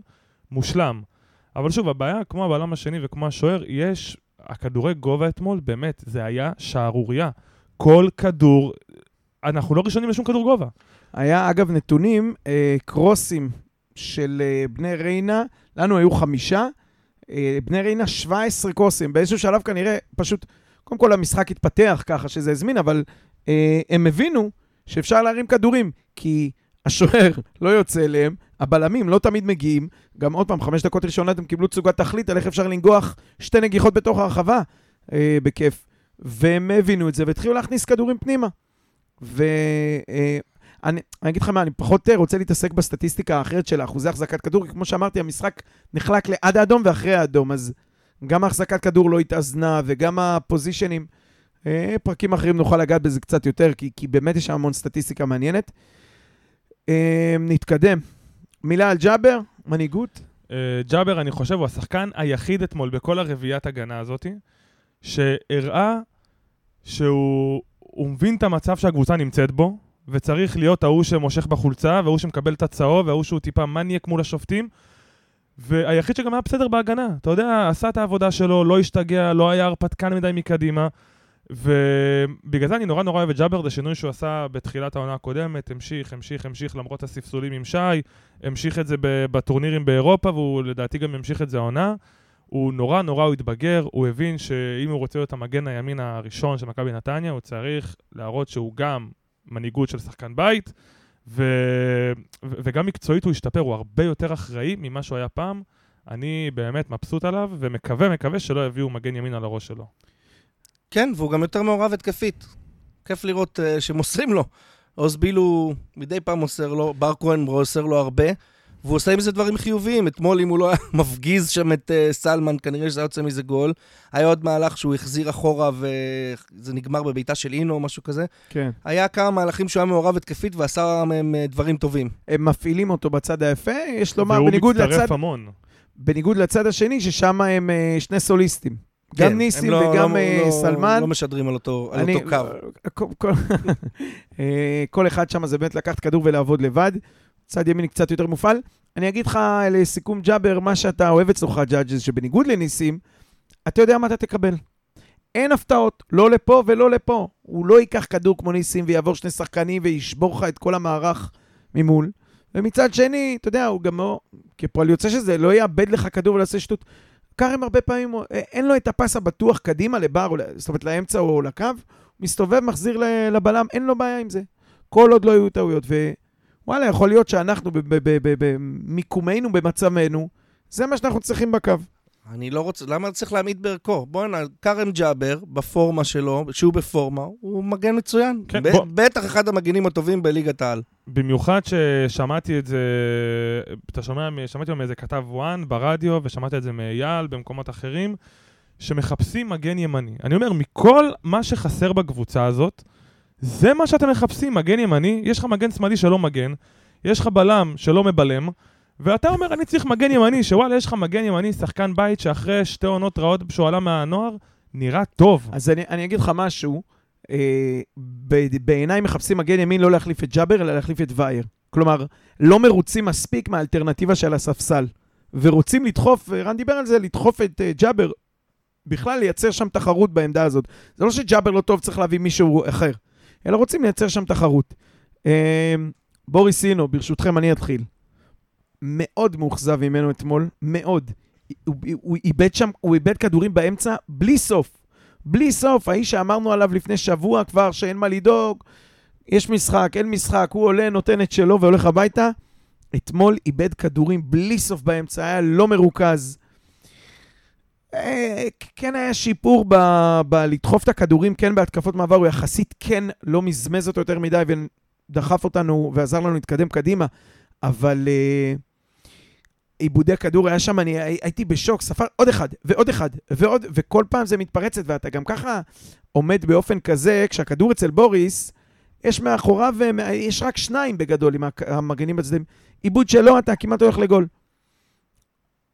מושלם. אבל שוב, הבעיה, כמו הבלם השני וכמו השוער, יש... הכדורי גובה אתמול, באמת, זה היה שערורייה. כל כדור... אנחנו לא ראשונים לשום כדור גובה. היה, אגב, נתונים, אה, קרוסים של אה, בני ריינה, לנו היו חמישה, אה, בני ריינה 17 קרוסים. באיזשהו שלב כנראה, פשוט, קודם כל המשחק התפתח ככה שזה הזמין, אבל אה, הם הבינו שאפשר להרים כדורים, כי השוער לא יוצא אליהם, הבלמים לא תמיד מגיעים. גם עוד פעם, חמש דקות ראשונות הם קיבלו תצוגת תכלית על איך אפשר לנגוח שתי נגיחות בתוך הרחבה, אה, בכיף. והם הבינו את זה והתחילו להכניס כדורים פנימה. ואני אני אגיד לך מה, אני פחות אה, רוצה להתעסק בסטטיסטיקה האחרת של אחוזי החזקת כדור, כי כמו שאמרתי, המשחק נחלק לעד האדום ואחרי האדום, אז גם החזקת כדור לא התאזנה וגם הפוזיישנים. אה, פרקים אחרים נוכל לגעת בזה קצת יותר, כי, כי באמת יש שם המון סטטיסטיקה מעניינת. אה, נתקדם. מילה על ג'אבר, מנהיגות. אה, ג'אבר, אני חושב, הוא השחקן היחיד אתמול בכל הרביעיית הגנה הזאת, שהראה שהוא הוא מבין את המצב שהקבוצה נמצאת בו, וצריך להיות ההוא שמושך בחולצה, וההוא שמקבל את הצהוב, וההוא שהוא טיפה מניאק מול השופטים, והיחיד שגם היה בסדר בהגנה. אתה יודע, עשה את העבודה שלו, לא השתגע, לא היה הרפתקן מדי מקדימה. ובגלל זה אני נורא נורא אוהב את ג'אבר, זה שינוי שהוא עשה בתחילת העונה הקודמת, המשיך, המשיך, המשיך, למרות הספסולים עם שי, המשיך את זה בטורנירים באירופה, והוא לדעתי גם המשיך את זה העונה. הוא נורא נורא הוא התבגר, הוא הבין שאם הוא רוצה להיות המגן הימין הראשון של מכבי נתניה, הוא צריך להראות שהוא גם מנהיגות של שחקן בית. ו- וגם מקצועית הוא השתפר, הוא הרבה יותר אחראי ממה שהוא היה פעם. אני באמת מבסוט עליו, ומקווה, מקווה שלא יביאו מגן ימין על הראש שלו. כן, והוא גם יותר מעורב התקפית. כיף לראות uh, שמוסרים לו. עוז בילו מדי פעם מוסר לו, בר כהן מוסר לו הרבה, והוא עושה עם זה דברים חיוביים. אתמול, אם הוא לא היה מפגיז שם את uh, סלמן, כנראה שזה היה יוצא מזה גול. היה עוד מהלך שהוא החזיר אחורה וזה נגמר בבעיטה של אינו או משהו כזה. כן. היה כמה מהלכים שהוא היה מעורב התקפית ועשה מהם uh, דברים טובים. הם מפעילים אותו בצד היפה, יש לומר, והוא בניגוד מצטרף לצד, המון. בניגוד לצד השני, ששם הם אה, שני סוליסטים. כן, גם הם ניסים לא- וגם לא- אה, לא- סלמן. לא משדרים על אותו, על אני- אותו קו. כל- כל- אה, כל אחד שם זה באמת לקחת כדור ולעבוד לבד. צד ימין קצת יותר מופעל. אני אגיד לך לסיכום ג'אבר, מה שאתה אוהב אצלך, ג'אג'ס, שבניגוד לניסים, אתה יודע מה אתה תקבל. אין הפתעות, לא לפה ולא לפה. הוא לא ייקח כדור כמו ניסים ויעבור שני שחקנים וישבור לך את כל המערך ממול. ומצד שני, אתה יודע, הוא גם לא, כפועל יוצא שזה, לא יאבד לך כדור יעשה שטות. כרם הרבה פעמים, הוא- אין לו את הפס הבטוח קדימה לבר, זאת אומרת לאמצע או לקו, מסתובב, מחזיר לבלם, אין לו בעיה עם זה. כל עוד לא יהיו טעויות. ווואלה, יכול להיות שאנחנו, במיקומנו, במצבנו, זה מה שאנחנו צריכים בקו. אני לא רוצה, למה צריך להעמיד בערכו? בוא'נה, כרם ג'אבר, בפורמה שלו, שהוא בפורמה, הוא מגן מצוין. כן, ב- בוא- בטח אחד המגנים הטובים בליגת העל. במיוחד ששמעתי את זה, אתה שומע, שמעתי מאיזה כתב וואן ברדיו, ושמעתי את זה מאייל במקומות אחרים, שמחפשים מגן ימני. אני אומר, מכל מה שחסר בקבוצה הזאת, זה מה שאתם מחפשים, מגן ימני. יש לך מגן שמאלי שלא מגן, יש לך בלם שלא מבלם, ואתה אומר, אני צריך מגן ימני, שוואלה, יש לך מגן ימני, שחקן בית שאחרי שתי עונות רעות שהוא עלה מהנוער, נראה טוב. אז אני, אני אגיד לך משהו, אה, בעיניי מחפשים מגן ימין לא להחליף את ג'אבר, אלא להחליף את וייר. כלומר, לא מרוצים מספיק מהאלטרנטיבה של הספסל. ורוצים לדחוף, רן דיבר על זה, לדחוף את אה, ג'אבר, בכלל לייצר שם תחרות בעמדה הזאת. זה לא שג'אבר לא טוב, צריך להביא מישהו אחר, אלא רוצים לייצר שם תחרות. אה, בוריס אינו, ברשותכם, אני אתחיל. מאוד מאוכזב ממנו אתמול, מאוד. הוא, הוא, הוא, איבד שם, הוא איבד כדורים באמצע בלי סוף. בלי סוף, האיש שאמרנו עליו לפני שבוע כבר שאין מה לדאוג, יש משחק, אין משחק, הוא עולה, נותן את שלו והולך הביתה. אתמול איבד כדורים בלי סוף באמצע, היה לא מרוכז. אה, כן היה שיפור בלדחוף את הכדורים, כן בהתקפות מעבר, הוא יחסית כן לא מזמז אותו יותר מדי ודחף אותנו ועזר לנו להתקדם קדימה, אבל uh, עיבודי כדור היה שם, אני הייתי בשוק, ספר עוד אחד ועוד אחד ועוד, וכל פעם זה מתפרצת, ואתה גם ככה עומד באופן כזה, כשהכדור אצל בוריס, יש מאחוריו, יש רק שניים בגדול עם המגנים בצדדים. עיבוד שלו, אתה כמעט הולך לגול.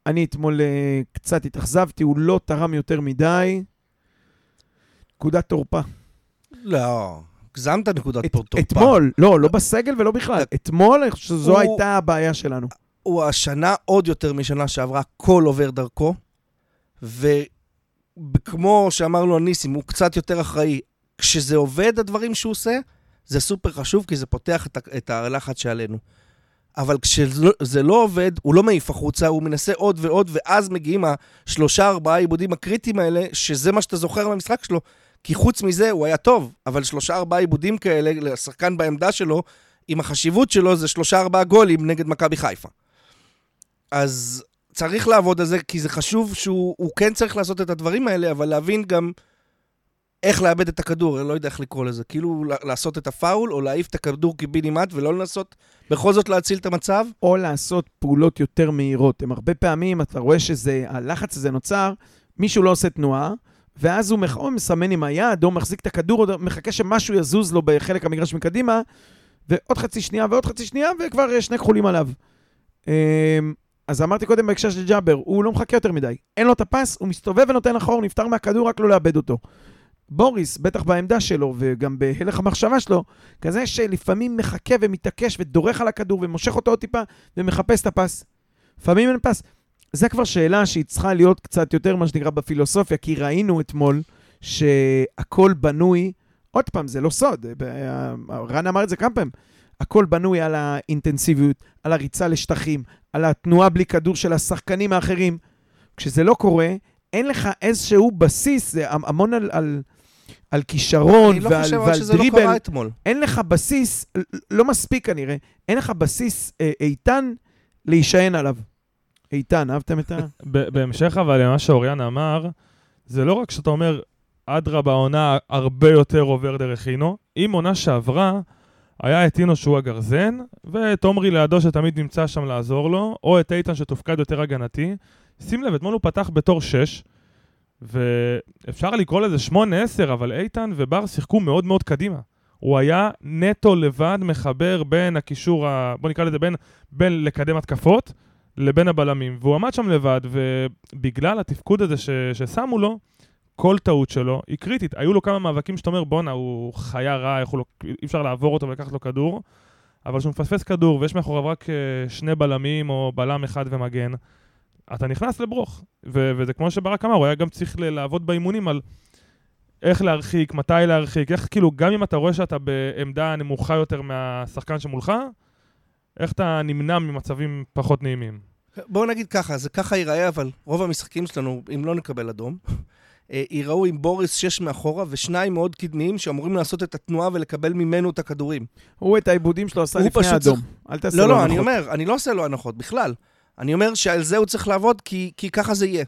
אני אתמול uh, קצת התאכזבתי, הוא לא תרם יותר מדי. נקודת תורפה. לא, הגזמת נקודת את, תורפה. אתמול, לא, לא בסגל ולא בכלל. אתמול, אני חושב שזו הוא- הייתה הבעיה שלנו. הוא השנה עוד יותר משנה שעברה, הכל עובר דרכו, וכמו שאמרנו על ניסים, הוא קצת יותר אחראי. כשזה עובד, הדברים שהוא עושה, זה סופר חשוב, כי זה פותח את, את הלחץ שעלינו. אבל כשזה לא עובד, הוא לא מעיף החוצה, הוא מנסה עוד ועוד, ואז מגיעים השלושה, ארבעה עיבודים הקריטיים האלה, שזה מה שאתה זוכר מהמשחק שלו. כי חוץ מזה, הוא היה טוב, אבל שלושה, ארבעה עיבודים כאלה, לשחקן בעמדה שלו, עם החשיבות שלו, זה שלושה, ארבעה גולים נגד מכבי חיפה. אז צריך לעבוד על זה, כי זה חשוב שהוא הוא כן צריך לעשות את הדברים האלה, אבל להבין גם איך לאבד את הכדור, אני לא יודע איך לקרוא לזה. כאילו לעשות את הפאול, או להעיף את הכדור קיבינימט, ולא לנסות בכל זאת להציל את המצב. או לעשות פעולות יותר מהירות. הם הרבה פעמים, אתה רואה שזה, הלחץ הזה נוצר, מישהו לא עושה תנועה, ואז הוא מח- או מסמן עם היד, או מחזיק את הכדור, או מחכה שמשהו יזוז לו בחלק המגרש מקדימה, ועוד חצי שנייה ועוד חצי שנייה, וכבר יש שני כחולים עליו. אז אמרתי קודם בהקשר של ג'אבר, הוא לא מחכה יותר מדי. אין לו את הפס, הוא מסתובב ונותן אחור, נפטר מהכדור, רק לא לאבד אותו. בוריס, בטח בעמדה שלו, וגם בהלך המחשבה שלו, כזה שלפעמים מחכה ומתעקש ודורך על הכדור ומושך אותו עוד טיפה ומחפש את הפס. לפעמים אין פס. זה כבר שאלה שהיא צריכה להיות קצת יותר, מה שנקרא, בפילוסופיה, כי ראינו אתמול שהכל בנוי, עוד פעם, זה לא סוד, רן אמר את זה כמה פעמים, הכל בנוי על האינטנסיביות, על הריצה לשטחים, על התנועה בלי כדור של השחקנים האחרים. כשזה לא קורה, אין לך איזשהו בסיס, זה המון על, על, על כישרון אני לא ועל, ועל שזה לא דריבל. קרה אתמול. אין לך בסיס, לא מספיק כנראה, אין לך בסיס אה, איתן להישען עליו. איתן, אהבתם את ה... בהמשך אבל למה שאוריאן אמר, זה לא רק שאתה אומר, אדרבה, העונה הרבה יותר עובר דרך אינו. אם עונה שעברה, היה את אינו שהוא הגרזן, ואת עומרי לידו שתמיד נמצא שם לעזור לו, או את איתן שתופקד יותר הגנתי. שים לב, אתמול הוא פתח בתור 6, ואפשר לקרוא לזה 8-10, אבל איתן ובר שיחקו מאוד מאוד קדימה. הוא היה נטו לבד מחבר בין הקישור, ה... בוא נקרא לזה בין, בין לקדם התקפות לבין הבלמים, והוא עמד שם לבד, ובגלל התפקוד הזה ש... ששמו לו, כל טעות שלו היא קריטית. היו לו כמה מאבקים שאתה אומר, בואנה, הוא חיה רע, הוא לא... אי אפשר לעבור אותו ולקחת לו כדור, אבל כשהוא מפספס כדור ויש מאחוריו רק אה, שני בלמים או בלם אחד ומגן, אתה נכנס לברוך. ו... וזה כמו שברק אמר, הוא היה גם צריך לעבוד באימונים על איך להרחיק, מתי להרחיק, איך כאילו, גם אם אתה רואה שאתה בעמדה נמוכה יותר מהשחקן שמולך, איך אתה נמנע ממצבים פחות נעימים. בואו נגיד ככה, זה ככה ייראה, אבל רוב המשחקים שלנו, אם לא נקבל אדום, ייראו עם בוריס שש מאחורה ושניים מאוד קדמיים שאמורים לעשות את התנועה ולקבל ממנו את הכדורים. הוא את העיבודים שלו עשה לפני האדום. אל תעשה לא, לו לא, הנחות. אני אומר, אני לא עושה לו הנחות בכלל. אני אומר שעל זה הוא צריך לעבוד, כי, כי ככה זה יהיה.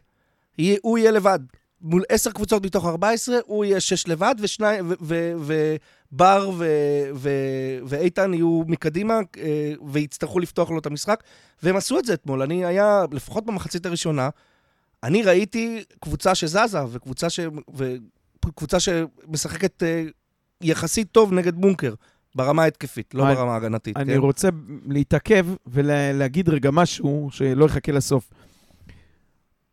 יהיה. הוא יהיה לבד. מול עשר קבוצות מתוך 14, הוא יהיה שש לבד, ושניים, ו- ו- ובר ו- ו- ואיתן יהיו מקדימה, אה, ויצטרכו לפתוח לו את המשחק. והם עשו את זה אתמול. אני היה, לפחות במחצית הראשונה, אני ראיתי קבוצה שזזה, וקבוצה, ש... וקבוצה שמשחקת אה, יחסית טוב נגד בונקר, ברמה ההתקפית, לא אני- ברמה ההגנתית. אני כן? רוצה להתעכב ולהגיד רגע משהו שלא יחכה לסוף.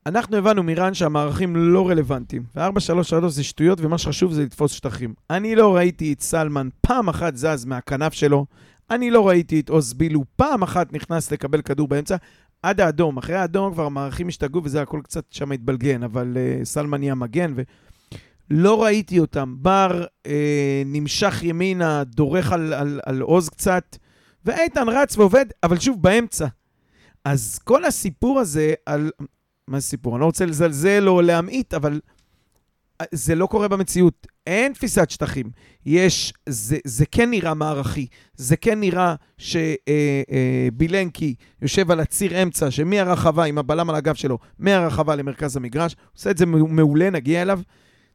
אנחנו הבנו מרן שהמערכים לא רלוונטיים, ו-4-3-3 זה שטויות, ומה שחשוב זה לתפוס שטחים. אני לא ראיתי את סלמן פעם אחת זז מהכנף שלו, אני לא ראיתי את עוז בילו פעם אחת נכנס לקבל כדור באמצע, עד האדום. אחרי האדום כבר המערכים השתגעו וזה הכל קצת שם התבלגן, אבל uh, סלמן נהיה מגן, ולא ראיתי אותם. בר uh, נמשך ימינה, דורך על, על, על עוז קצת, ואיתן רץ ועובד, אבל שוב, באמצע. אז כל הסיפור הזה על... מה זה סיפור? אני לא רוצה לזלזל או להמעיט, אבל זה לא קורה במציאות. אין תפיסת שטחים. יש, זה, זה כן נראה מערכי. זה כן נראה שבילנקי יושב על הציר אמצע, שמהרחבה, עם הבלם על הגב שלו, מהרחבה למרכז המגרש, עושה את זה מעולה, נגיע אליו.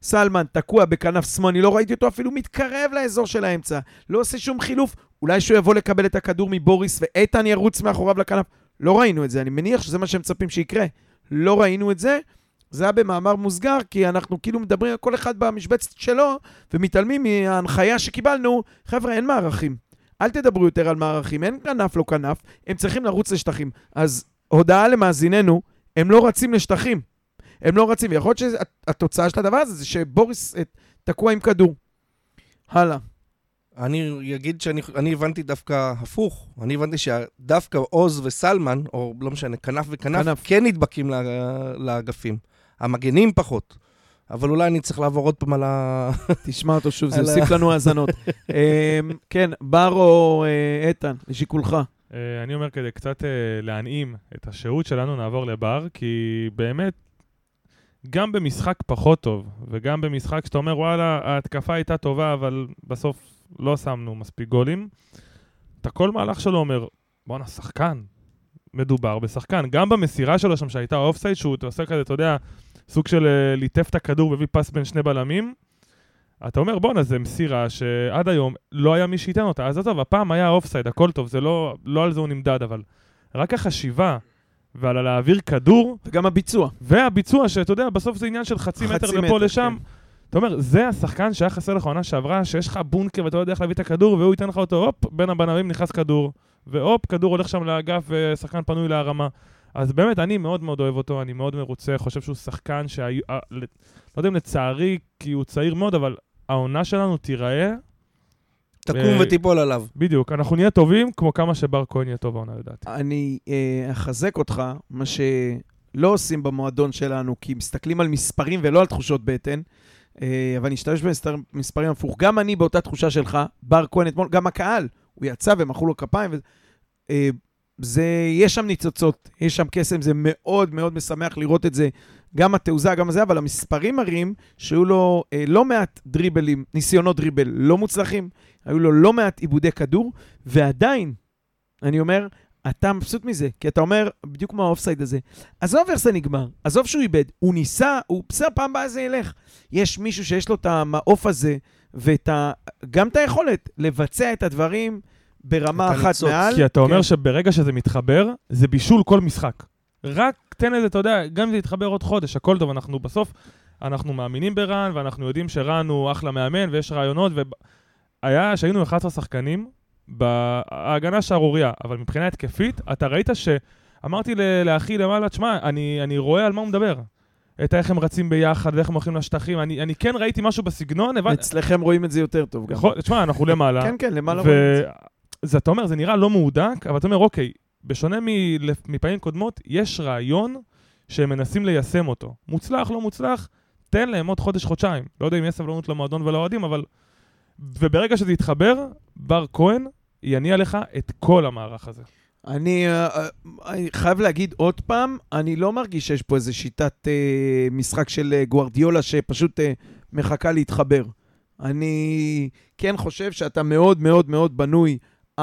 סלמן תקוע בכנף שמאל, אני לא ראיתי אותו אפילו מתקרב לאזור של האמצע. לא עושה שום חילוף. אולי שהוא יבוא לקבל את הכדור מבוריס ואיתן ירוץ מאחוריו לכנף. לא ראינו את זה, אני מניח שזה מה שהם מצפים שיקרה. לא ראינו את זה. זה היה במאמר מוסגר, כי אנחנו כאילו מדברים, כל אחד במשבצת שלו, ומתעלמים מההנחיה שקיבלנו, חבר'ה, אין מערכים. אל תדברו יותר על מערכים, אין כנף לא כנף, הם צריכים לרוץ לשטחים. אז הודעה למאזיננו, הם לא רצים לשטחים. הם לא רצים, ויכול להיות שהתוצאה של הדבר הזה זה שבוריס אה, תקוע עם כדור. הלאה. אני אגיד שאני הבנתי דווקא הפוך. אני הבנתי שדווקא עוז וסלמן, או לא משנה, כנף וכנף, כנף. כן נדבקים לאגפים. המגנים פחות. אבל אולי אני צריך לעבור עוד פעם על ה... תשמע אותו שוב, זה יוסיף לנו האזנות. אמ, כן, בר או אה, איתן, לשיקולך. אה, אני אומר, כדי קצת להנעים את השהות שלנו, נעבור לבר, כי באמת גם במשחק פחות טוב, וגם במשחק שאתה אומר, וואלה, ההתקפה הייתה טובה, אבל בסוף לא שמנו מספיק גולים, אתה כל מהלך שלו אומר, בואנה, שחקן. מדובר בשחקן. גם במסירה שלו שם, שהייתה אופסייד, שהוא עושה כזה, אתה יודע, סוג של אה, ליטף את הכדור והביא פס בין שני בלמים, אתה אומר, בואנה, זה מסירה שעד היום לא היה מי שייתן אותה. אז עזוב, הפעם היה אופסייד, הכל טוב, זה לא, לא על זה הוא נמדד, אבל רק החשיבה ועל הלהעביר כדור. וגם הביצוע. והביצוע, שאתה יודע, בסוף זה עניין של חצי, חצי מטר לפה לשם. כן. אתה אומר, זה השחקן שהיה חסר לך עונה שעברה, שיש לך בונקר ואתה לא יודע איך להביא את הכדור, והוא ייתן לך אותו, הופ, בין הבנרים נכנס כדור, והופ, כדור הולך שם לאגף ושחקן פנוי להרמה. אז באמת, אני מאוד מאוד אוהב אותו, אני מאוד מרוצה, חושב שהוא שחקן שהיו... אה, לא יודע אם לצערי, כי הוא צעיר מאוד, אבל העונה שלנו תיראה תקום ותיפול עליו. בדיוק, אנחנו נהיה טובים כמו כמה שבר כהן יהיה טוב העונה, לדעתי. אני אה, אחזק אותך, מה שלא עושים במועדון שלנו, כי מסתכלים על מספרים ולא על תחושות בטן, אה, אבל נשתמש במספרים הפוך. גם אני באותה תחושה שלך, בר כהן אתמול, גם הקהל, הוא יצא ומחאו לו כפיים. ו... זה, יש שם ניצוצות, יש שם קסם, זה מאוד מאוד משמח לראות את זה, גם התעוזה, גם זה, אבל המספרים מראים שהיו לו אה, לא מעט דריבלים, ניסיונות דריבל לא מוצלחים, היו לו לא מעט עיבודי כדור, ועדיין, אני אומר, אתה מבסוט מזה, כי אתה אומר, בדיוק כמו האופסייד הזה, עזוב איך זה נגמר, עזוב שהוא איבד, הוא ניסה, הוא בסדר, פעם הבאה זה ילך. יש מישהו שיש לו את המעוף הזה, וגם את היכולת לבצע את הדברים ברמה אחת. מעל. כי אתה אומר כן. שברגע שזה מתחבר, זה בישול כל משחק. רק תן לזה, אתה יודע, גם אם זה יתחבר עוד חודש, הכל טוב, אנחנו בסוף, אנחנו מאמינים ברן, ואנחנו יודעים שרן הוא אחלה מאמן, ויש רעיונות, והיה, שהיינו 11 שחקנים, בהגנה שערורייה, אבל מבחינה התקפית, אתה ראית ש... אמרתי לאחי למעלה, תשמע, אני, אני רואה על מה הוא מדבר. את איך הם רצים ביחד ואיך הם הולכים לשטחים. אני, אני כן ראיתי משהו בסגנון, אבל... אצלכם רואים את זה יותר טוב גם. יכול, תשמע, אנחנו למעלה. כן, כן, למעלה רואים את זה. זה, אתה אומר, זה נראה לא מהודק, אבל אתה אומר, אוקיי, בשונה מפעמים קודמות, יש רעיון שהם מנסים ליישם אותו. מוצלח, לא מוצלח, תן להם עוד חודש-חודשיים. לא יודע אם יש סבלנות למועדון ולאוהדים, אבל... וברגע שזה יתחבר, בר כהן יניע לך את כל המערך הזה. אני, uh, אני חייב להגיד עוד פעם, אני לא מרגיש שיש פה איזו שיטת uh, משחק של uh, גוארדיולה שפשוט uh, מחכה להתחבר. אני כן חושב שאתה מאוד מאוד מאוד בנוי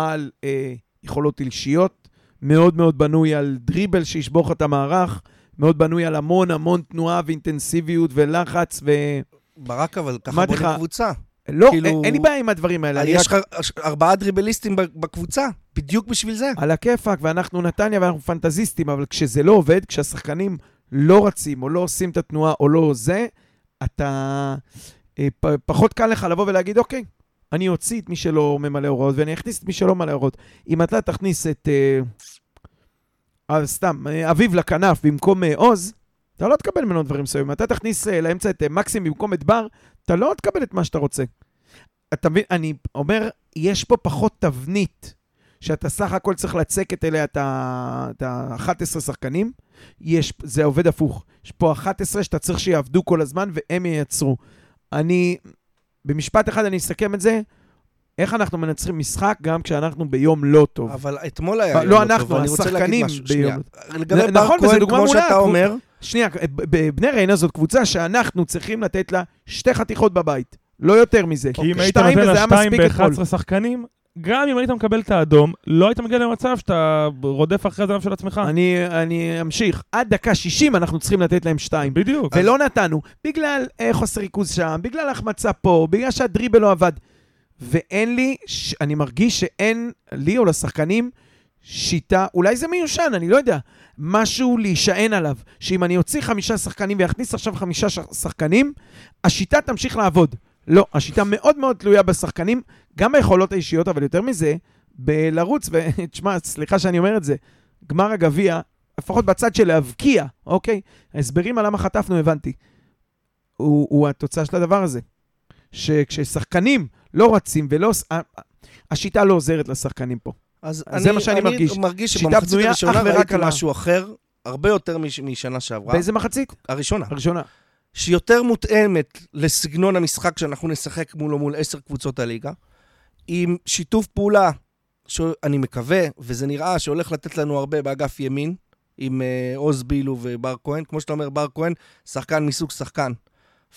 על uh, יכולות אישיות, מאוד מאוד בנוי על דריבל שישבור לך את המערך, מאוד בנוי על המון המון תנועה ואינטנסיביות ולחץ ו... ברק, אבל ככה בונה קבוצה. לא, כאילו... אין לי בעיה עם הדברים האלה. יש לך רק... ארבעה דריבליסטים בקבוצה, בדיוק בשביל זה. על הכיפאק, ואנחנו נתניה ואנחנו פנטזיסטים, אבל כשזה לא עובד, כשהשחקנים לא רצים, או לא עושים את התנועה, או לא זה, אתה... אה, פחות קל לך לבוא ולהגיד, אוקיי, אני אוציא את מי שלא ממלא הוראות, ואני אכניס את מי שלא ממלא הוראות. אם אתה תכניס את... אה, אה, סתם, אה, אביב לכנף במקום אה, עוז, אתה לא תקבל ממנו דברים מסוימים. אתה תכניס אה, לאמצע את אה, מקסים במקום את בר, אתה לא תקבל את מה שאתה רוצה. אתה מבין? אני אומר, יש פה פחות תבנית, שאתה סך הכל צריך לצקת אליה את ה-11 שחקנים. יש, זה עובד הפוך. יש פה 11 שאתה צריך שיעבדו כל הזמן והם ייצרו. אני, במשפט אחד אני אסכם את זה, איך אנחנו מנצחים משחק גם כשאנחנו ביום לא טוב. אבל אתמול היה יום לא, לא אנחנו, טוב, השחקנים ביום... לגבי בר נכון, כהן, כמו שאתה אומר, שנייה, ב- בבני ריינה זאת קבוצה שאנחנו צריכים לתת לה שתי חתיכות בבית. לא יותר מזה. כי אם היית נותן לה שתיים מספיק אתמול. ב-11 שחקנים, גם אם היית מקבל את האדום, לא היית מגיע למצב שאתה רודף אחרי הזנב של עצמך. אני, אני אמשיך. עד דקה 60 אנחנו צריכים לתת להם שתיים. בדיוק. ולא נתנו, בגלל אה, חוסר ריכוז שם, בגלל החמצה פה, בגלל שהדריבל לא עבד. ואין לי, ש... אני מרגיש שאין לי או לשחקנים שיטה, אולי זה מיושן, אני לא יודע, משהו להישען עליו, שאם אני אוציא חמישה שחקנים ואכניס עכשיו חמישה ש... שחקנים, השיטה תמשיך לעבוד. לא, השיטה מאוד מאוד תלויה בשחקנים, גם ביכולות האישיות, אבל יותר מזה, בלרוץ, ותשמע, סליחה שאני אומר את זה, גמר הגביע, לפחות בצד של להבקיע, אוקיי? ההסברים על למה חטפנו הבנתי. הוא, הוא התוצאה של הדבר הזה. שכששחקנים לא רצים ולא... השיטה לא עוזרת לשחקנים פה. אז זה מה שאני מרגיש. אני מרגיש שבמחצית הראשונה ראיתי משהו אחר, הרבה יותר מש- משנה שעברה. באיזה מחצית? הראשונה. הראשונה. שהיא יותר מותאמת לסגנון המשחק שאנחנו נשחק מולו מול עשר קבוצות הליגה, עם שיתוף פעולה שאני מקווה, וזה נראה שהולך לתת לנו הרבה באגף ימין, עם אה, עוז בילו ובר כהן. כמו שאתה אומר, בר כהן, שחקן מסוג שחקן,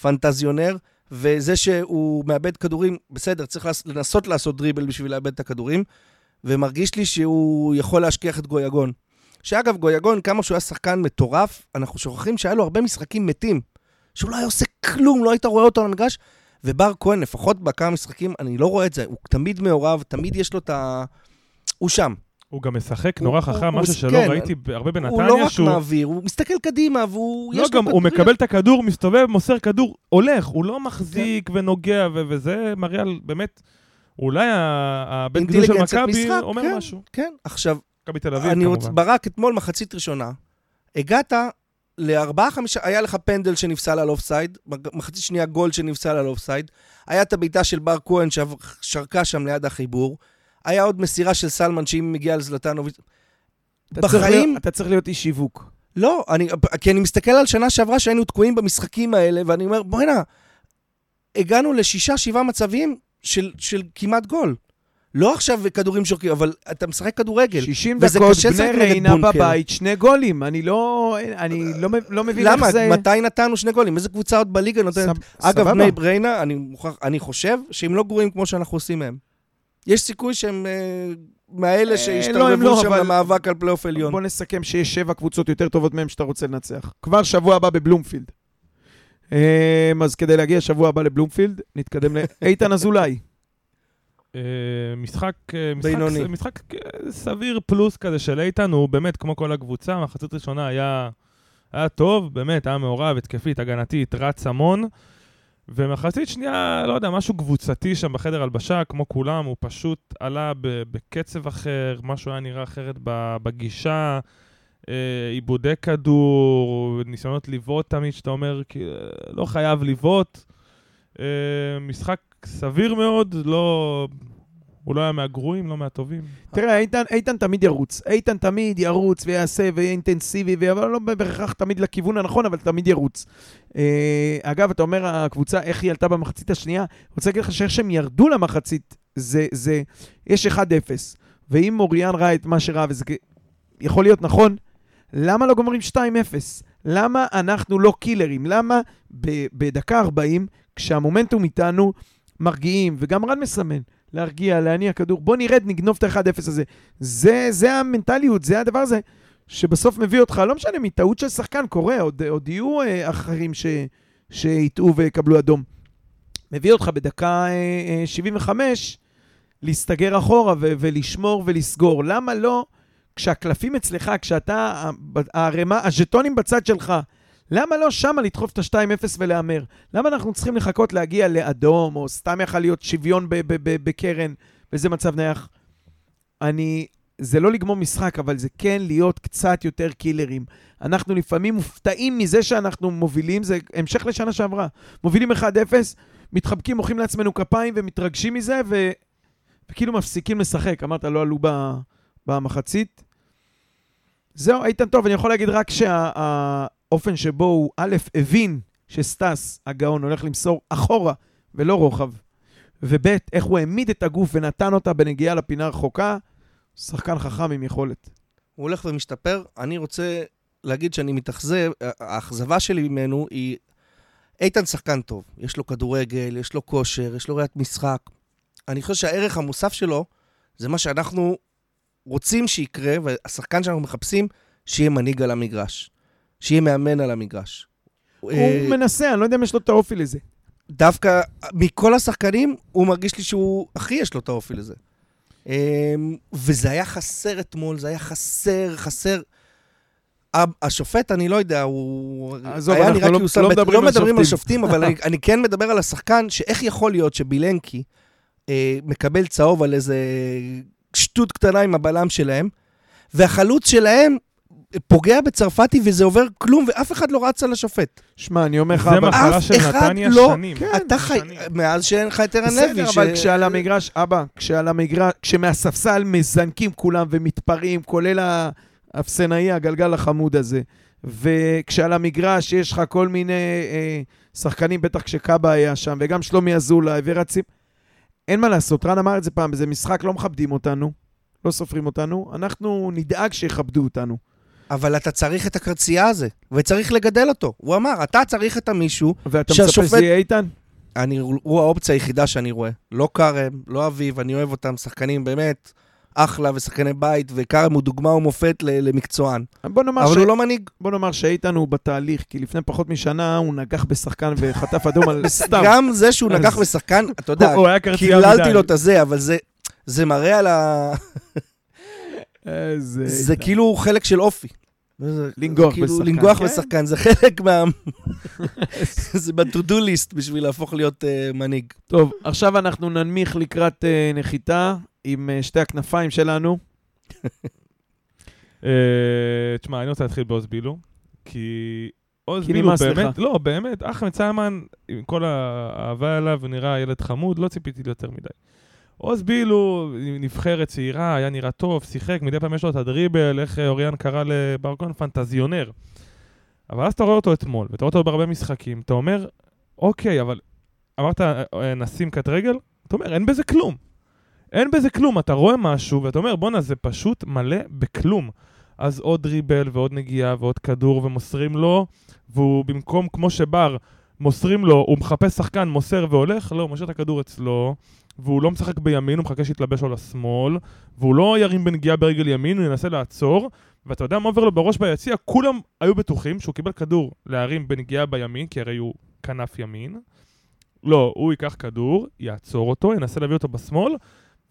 פנטזיונר, וזה שהוא מאבד כדורים, בסדר, צריך לנסות לעשות דריבל בשביל לאבד את הכדורים, ומרגיש לי שהוא יכול להשכיח את גויגון. שאגב, גויגון, כמה שהוא היה שחקן מטורף, אנחנו שוכחים שהיה לו הרבה משחקים מתים. שהוא לא היה עושה כלום, לא היית רואה אותו על המגרש. ובר כהן, לפחות בכמה משחקים, אני לא רואה את זה. הוא תמיד מעורב, תמיד יש לו את ה... הוא שם. הוא גם משחק נורא חכם, משהו שלא כן, ראיתי הרבה הוא לא בנתניה, רק שהוא... מעביר, הוא מסתכל קדימה, והוא... לא, גם הוא. מקבל את הכדור, מסתובב, מוסר כדור, הולך, הוא לא מחזיק ונוגע, ו- וזה מראה על באמת, אולי הבן גידול של מכבי אומר כן. משהו. כן, עכשיו, מכבי תל אביב. כמובן. ברק, אתמול מחצית ראשונה, הגעת לארבעה, חמישה, היה לך פנדל שנפסל על אופסייד, מחצית שנייה גול שנפסל על אופסייד, היה את הבעיטה של בר כהן ששרקה שם ליד החיבור, היה עוד מסירה של סלמן שאם מגיע על זלטנוביץ'. אתה צריך בחיים, אתה צריך להיות איש שיווק. לא, אני, כי אני מסתכל על שנה שעברה שהיינו תקועים במשחקים האלה, ואני אומר, בוא'נה, הגענו לשישה, שבעה מצבים של, של כמעט גול. לא עכשיו כדורים שורקים, אבל אתה משחק כדורגל. 60 וזה דקות, בני ריינה. בבית, שני גולים. אני לא אני לא לא מבין איך למה? זה... מתי נתנו שני גולים? איזה קבוצה עוד בליגה נותנת? סב- אגב, סבבה. בני בריינה, אני, אני חושב שהם לא גרועים כמו שאנחנו עושים מהם. יש סיכוי שהם אה, מאלה אה, לא, שהשתרבבו לא, שם אבל- למאבק על פלייאוף עליון. בוא נסכם שיש שבע קבוצות יותר טובות מהם שאתה רוצה לנצח. כבר שבוע הבא בבלומפילד. אמ, אז כדי להגיע שבוע הבא לבלומפילד, נתקדם לאיתן אזולאי. אה, משחק, אה, משחק, בינוני. משחק אה, סביר פלוס כזה של איתן, הוא באמת, כמו כל הקבוצה, מחצית ראשונה היה, היה טוב, באמת, היה מעורב, התקפית, הגנתית, רץ המון. ומחצית שנייה, לא יודע, משהו קבוצתי שם בחדר הלבשה, כמו כולם, הוא פשוט עלה בקצב אחר, משהו היה נראה אחרת בגישה, עיבודי כדור, ניסיונות לבעוט תמיד, שאתה אומר, לא חייב לבעוט. משחק סביר מאוד, לא... הוא לא היה מהגרועים, לא מהטובים. תראה, איתן, איתן תמיד ירוץ. איתן תמיד ירוץ ויעשה ויהיה אינטנסיבי, אבל לא בהכרח תמיד לכיוון הנכון, אבל תמיד ירוץ. אה, אגב, אתה אומר, הקבוצה, איך היא עלתה במחצית השנייה? אני רוצה להגיד לך שאיך שהם ירדו למחצית, זה, זה, יש 1-0. ואם מוריאן ראה את מה שראה, וזה יכול להיות נכון, למה לא גומרים 2-0? למה אנחנו לא קילרים? למה בדקה 40, כשהמומנטום איתנו, מרגיעים, וגם רן מסמן, להרגיע, להניע כדור, בוא נרד, נגנוב את ה-1-0 הזה. זה, זה המנטליות, זה הדבר הזה שבסוף מביא אותך, לא משנה, מטעות של שחקן קורה, עוד, עוד יהיו אה, אחרים שיטעו ויקבלו אדום. מביא אותך בדקה אה, אה, 75 להסתגר אחורה ו- ולשמור ולסגור. למה לא, כשהקלפים אצלך, כשאתה, הערימה, הז'טונים בצד שלך, למה לא שמה לדחוף את ה-2-0 ולהמר? למה אנחנו צריכים לחכות להגיע לאדום, או סתם יכול להיות שוויון בקרן, וזה מצב נייח? אני... זה לא לגמור משחק, אבל זה כן להיות קצת יותר קילרים. אנחנו לפעמים מופתעים מזה שאנחנו מובילים, זה המשך לשנה שעברה. מובילים 1-0, מתחבקים, מוחאים לעצמנו כפיים ומתרגשים מזה, ו... וכאילו מפסיקים לשחק. אמרת, לא עלו. במחצית. זהו, איתן טוב, אני יכול להגיד רק שהאופן שבו הוא א', הבין שסטס, הגאון, הולך למסור אחורה ולא רוחב, וב', איך הוא העמיד את הגוף ונתן אותה בנגיעה לפינה הרחוקה, שחקן חכם עם יכולת. הוא הולך ומשתפר. אני רוצה להגיד שאני מתאכזב, האכזבה שלי ממנו היא... איתן שחקן טוב, יש לו כדורגל, יש לו כושר, יש לו ראיית משחק. אני חושב שהערך המוסף שלו זה מה שאנחנו רוצים שיקרה, והשחקן שאנחנו מחפשים, שיהיה מנהיג על המגרש. שיהיה מאמן על המגרש. הוא מנסה, אני לא יודע אם יש לו את האופי לזה. דווקא מכל השחקנים, הוא מרגיש לי שהוא הכי יש לו את האופי לזה. אמ, וזה היה חסר אתמול, זה היה חסר, חסר. השופט, אני לא יודע, הוא... עזוב, אנחנו לא, לא מדברים לא על מדברים. על שופטים, אבל אני, אני כן מדבר על השחקן, שאיך יכול להיות שבילנקי אה, מקבל צהוב על איזה שטות קטנה עם הבלם שלהם, והחלוץ שלהם פוגע בצרפתי וזה עובר כלום, ואף אחד לא רץ על השופט. שמע, אני אומר לך, זה אבל- מחלה אף של אחד נתניה לא- שנים. כן, אתה חי... שנים. מאז שאין לך את ערן לוי. בסדר, ש- אבל כשעל המגרש, אבא, כשעל המגרש, כשמהספסל מזנקים כולם ומתפרעים, כולל האפסנאי, הגלגל החמוד הזה, וכשעל המגרש יש לך כל מיני אה, שחקנים, בטח כשקאבה היה שם, וגם שלומי אזולאי ורצים, אין מה לעשות, רן אמר את זה פעם, זה משחק, לא מכבדים אותנו, לא סופרים אותנו, אנחנו נדאג שיכבדו אותנו. אבל אתה צריך את הקרצייה הזה, וצריך לגדל אותו. הוא אמר, אתה צריך את המישהו, ואתה מצפה שזה יהיה איתן? אני, הוא האופציה היחידה שאני רואה. לא כרם, לא אביב, אני אוהב אותם, שחקנים באמת אחלה ושחקני בית, וכרם הוא דוגמה ומופת למקצוען. בוא נאמר, אבל ש... הוא לא מנהיג. בוא נאמר שאיתן הוא בתהליך, כי לפני פחות משנה הוא נגח בשחקן וחטף אדום על סתם. גם זה שהוא נגח בשחקן, אתה יודע. קיללתי לו את הזה, אבל זה... זה מראה על ה... איזה... זה. כאילו חלק של אופי. זה- לנגוח כאילו בשחקן, לנגוח כן. בשחקן, זה חלק מה... זה ב-to-do list בשביל להפוך להיות אה, מנהיג. טוב, עכשיו אנחנו ננמיך לקראת אה, נחיתה עם אה, שתי הכנפיים שלנו. תשמע, אני רוצה להתחיל בעוז בילו, כי עוז כי בילו. באמת, לא, באמת, אחמד סיימן, עם כל האהבה אליו, הוא נראה ילד חמוד, לא ציפיתי ליותר מדי. עוז בילו, נבחרת צעירה, היה נראה טוב, שיחק, מדי פעם יש לו את הדריבל, איך אה, אוריאן קרא לברקון, פנטזיונר. אבל אז אתה רואה אותו אתמול, ואתה רואה אותו בהרבה משחקים, אתה אומר, אוקיי, אבל אמרת, אה, אה, נשים קט רגל? אתה אומר, אין בזה כלום. אין בזה כלום, אתה רואה משהו, ואתה אומר, בואנה, זה פשוט מלא בכלום. אז עוד דריבל ועוד נגיעה ועוד כדור ומוסרים לו, והוא במקום, כמו שבר, מוסרים לו, הוא מחפש שחקן, מוסר והולך, לא, הוא משאיר את הכדור אצלו, והוא לא משחק בימין, הוא מחכה שיתלבש לו לשמאל, והוא לא ירים בנגיעה ברגל ימין, הוא ינסה לעצור, ואתה יודע מה עובר לו בראש ביציע? כולם היו בטוחים שהוא קיבל כדור להרים בנגיעה בימין, כי הרי הוא כנף ימין. לא, הוא ייקח כדור, יעצור אותו, ינסה להביא אותו בשמאל,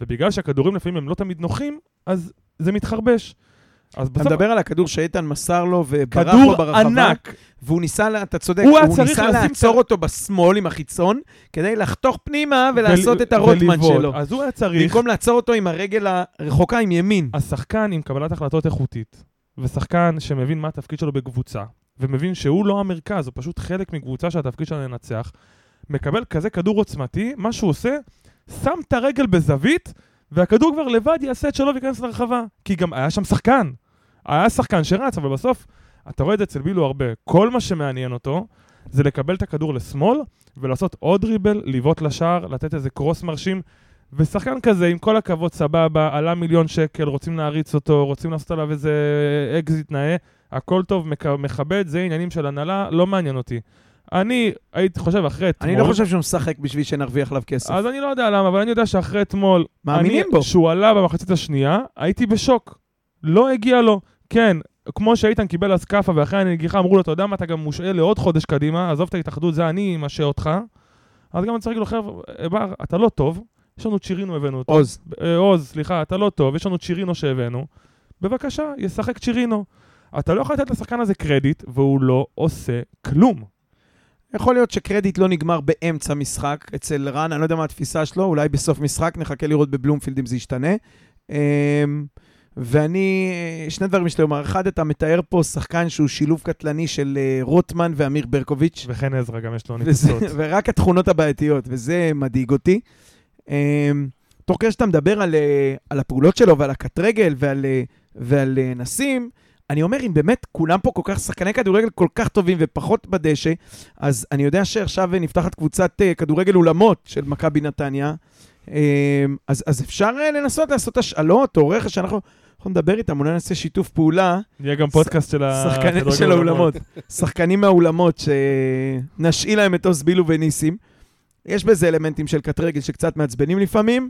ובגלל שהכדורים לפעמים הם לא תמיד נוחים, אז זה מתחרבש. אז אתה בסוף, מדבר על הכדור שאיתן מסר לו וברח לו כדור ברחבה, ענק, והוא ניסה, אתה צודק, הוא הוא ניסה לעצור את אותו בשמאל עם החיצון, כדי לחתוך פנימה ולעשות ול- את הרוטמן. שלו. אז הוא היה צריך, במקום לעצור אותו עם הרגל הרחוקה עם ימין. השחקן עם קבלת החלטות איכותית, ושחקן שמבין מה התפקיד שלו בקבוצה, ומבין שהוא לא המרכז, הוא פשוט חלק מקבוצה שהתפקיד שלה לנצח, מקבל כזה כדור עוצמתי, מה שהוא עושה, שם את הרגל בזווית, והכדור כבר לבד יעשה את שלו וייכנס לרחבה. כי גם היה שם שחקן. היה שחקן שרץ, אבל בסוף, אתה רואה את זה אצל בילו הרבה. כל מה שמעניין אותו, זה לקבל את הכדור לשמאל, ולעשות עוד דריבל, לבעוט לשער, לתת איזה קרוס מרשים. ושחקן כזה, עם כל הכבוד, סבבה, עלה מיליון שקל, רוצים להריץ אותו, רוצים לעשות עליו איזה אקזיט נאה, הכל טוב, מכבד, זה עניינים של הנהלה, לא מעניין אותי. אני הייתי חושב אחרי אתמול... אני לא חושב שהוא משחק בשביל שנרוויח עליו כסף. אז אני לא יודע למה, אבל אני יודע שאחרי אתמול... מאמינים אני, בו. כשהוא עלה במחצית השנייה, הייתי בשוק. לא הגיע לו. כן, כמו שאיתן קיבל אז כאפה ואחרי הנגיחה אמרו לו, אתה יודע מה, אתה גם מושעה לעוד חודש קדימה, עזוב את ההתאחדות, זה אני משעה אותך. אז גם אני צריך להגיד לו, חבר'ה, בר, אתה לא טוב, יש לנו צ'ירינו הבאנו אותו. עוז. אה, עוז, סליחה, אתה לא טוב, יש לנו צ'ירינו שהבאנו. בבקשה, ישחק צ'ירינו. אתה לא יכול לתת לשחקן הזה קרדיט, והוא לא עושה כלום. יכול להיות שקרדיט לא נגמר באמצע משחק אצל רן, אני לא יודע מה התפיסה שלו, אולי בסוף משחק, נחכה לראות בבלומפילד אם זה ישתנה. אמ, ואני, שני דברים יש לי לומר. אחד, אתה מתאר פה שחקן שהוא שילוב קטלני של אה, רוטמן ואמיר ברקוביץ'. וחן עזרא גם יש לו ניצוצות. ורק התכונות הבעייתיות, וזה מדאיג אותי. Um, תוך כדי שאתה מדבר על, uh, על הפעולות שלו ועל הקט רגל ועל, uh, ועל נסים, אני אומר, אם באמת כולם פה כל כך, שחקני כדורגל כל כך טובים ופחות בדשא, אז אני יודע שעכשיו נפתחת קבוצת uh, כדורגל אולמות של מכבי נתניה, um, אז, אז אפשר uh, לנסות לעשות השאלות או רכש, אנחנו אנחנו נדבר איתם, אולי נעשה שיתוף פעולה, יהיה גם פודקאסט של כדורגל של האולמות. שחקנים מהאולמות, שנשאיל להם את עוז בילו וניסים. יש בזה אלמנטים של קט רגל שקצת מעצבנים לפעמים.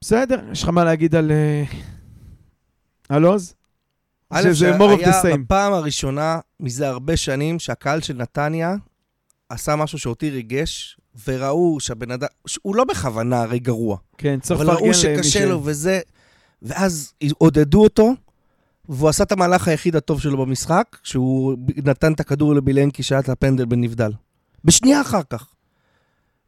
בסדר, יש לך מה להגיד על... אה, על עוז? שזה more of the same. בפעם הראשונה מזה הרבה שנים שהקהל של נתניה עשה משהו שאותי ריגש, וראו שהבן אדם, הוא לא בכוונה הרי גרוע, כן, צריך אבל לפרגן ראו למי ש... שקשה לו וזה, ואז עודדו אותו, והוא עשה את המהלך היחיד הטוב שלו במשחק, שהוא נתן את הכדור לבילנקי שהיה את הפנדל בנבדל. בשנייה אחר כך.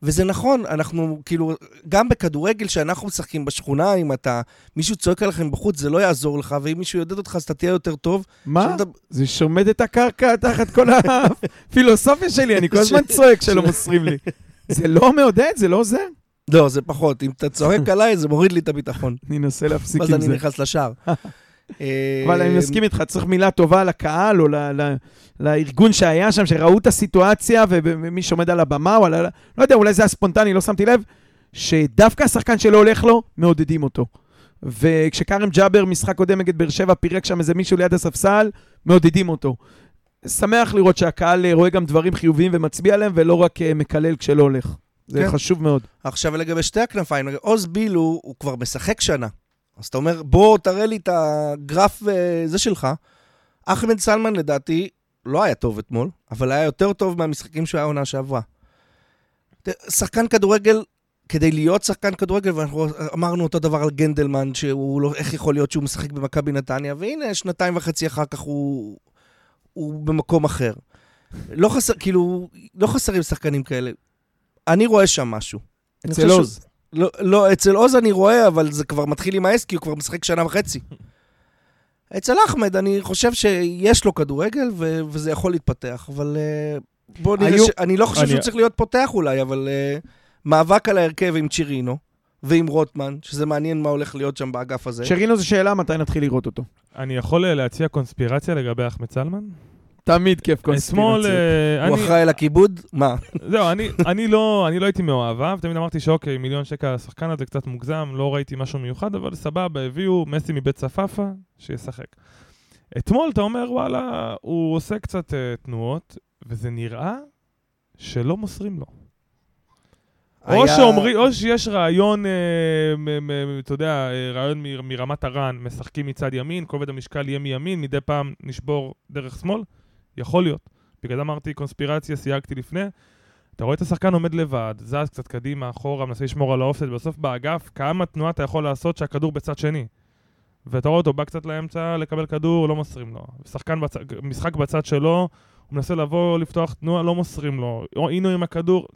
וזה נכון, אנחנו כאילו, גם בכדורגל שאנחנו משחקים בשכונה, אם אתה, מישהו צועק עליכם בחוץ, זה לא יעזור לך, ואם מישהו יעודד אותך, אז אתה תהיה יותר טוב. מה? עכשיו אתה- זה שומד את הקרקע תחת כל הפילוסופיה שלי, אני כל הזמן צועק שלא מוסרים לי. זה לא מעודד, זה לא עוזר. לא, זה פחות. אם אתה צועק עליי, זה מוריד לי את הביטחון. אני אנסה להפסיק ואז עם אני זה. נכנס לשער. אבל אני מסכים איתך, צריך מילה טובה לקהל או לארגון שהיה שם, שראו את הסיטואציה ומי שעומד על הבמה, או על ה... לא יודע, אולי זה היה ספונטני, לא שמתי לב, שדווקא השחקן שלא הולך לו, מעודדים אותו. וכשכרם ג'אבר, משחק קודם נגד באר שבע, פירק שם איזה מישהו ליד הספסל, מעודדים אותו. שמח לראות שהקהל אה, רואה גם דברים חיוביים ומצביע עליהם, ולא רק אה, מקלל כשלא הולך. זה כן. חשוב מאוד. עכשיו לגבי שתי הכנפיים, עוז בילו, הוא כבר משחק שנה. אז אתה אומר, בוא תראה לי את הגרף אה, זה שלך. אחמד סלמן לדעתי לא היה טוב אתמול, אבל היה יותר טוב מהמשחקים שהוא היה עונה שעברה. שחקן כדורגל, כדי להיות שחקן כדורגל, ואנחנו אמרנו אותו דבר על גנדלמן, שהוא לא, איך יכול להיות שהוא משחק במכבי נתניה, והנה, שנתיים וחצי אחר כך הוא, הוא במקום אחר. לא חסר, כאילו, לא חסרים שחקנים כאלה. אני רואה שם משהו. אצל עוז. לא, לא, אצל עוז אני רואה, אבל זה כבר מתחיל עם האס, כי הוא כבר משחק שנה וחצי. אצל אחמד, אני חושב שיש לו כדורגל, ו- וזה יכול להתפתח, אבל uh, בוא נראה היו- ש... אני לא חושב אני- שהוא צריך להיות פותח אולי, אבל uh, מאבק על ההרכב עם צ'ירינו ועם רוטמן, שזה מעניין מה הולך להיות שם באגף הזה. שרינו זו שאלה מתי נתחיל לראות אותו. אני יכול אה, להציע קונספירציה לגבי אחמד סלמן? תמיד כיף. קונספירציות. אה, הוא אני- אחראי לכיבוד? מה? זהו, אני, אני, לא, אני לא הייתי מאוהביו, תמיד אמרתי שאוקיי, מיליון שקל לשחקן הזה קצת מוגזם, לא ראיתי משהו מיוחד, אבל סבבה, הביאו מסי מבית צפאפא, שישחק. אתמול אתה אומר, וואלה, הוא עושה קצת uh, תנועות, וזה נראה שלא מוסרים לו. או, היה- שאומרי, או שיש רעיון, אה, מ- מ- אתה יודע, אה, רעיון מ- מרמת הרן, משחקים מצד ימין, כובד המשקל יהיה מימין, מדי פעם נשבור דרך שמאל, יכול להיות. בגלל זה אמרתי קונספירציה, סייגתי לפני. אתה רואה את השחקן עומד לבד, זז קצת קדימה, אחורה, מנסה לשמור על האופסט, בסוף באגף, כמה תנועה אתה יכול לעשות שהכדור בצד שני. ואתה רואה אותו בא קצת לאמצע לקבל כדור, לא מוסרים לו. שחקן בצ... משחק בצד שלו, הוא מנסה לבוא, לפתוח תנועה, לא מוסרים לו. או הנה עם הכדור.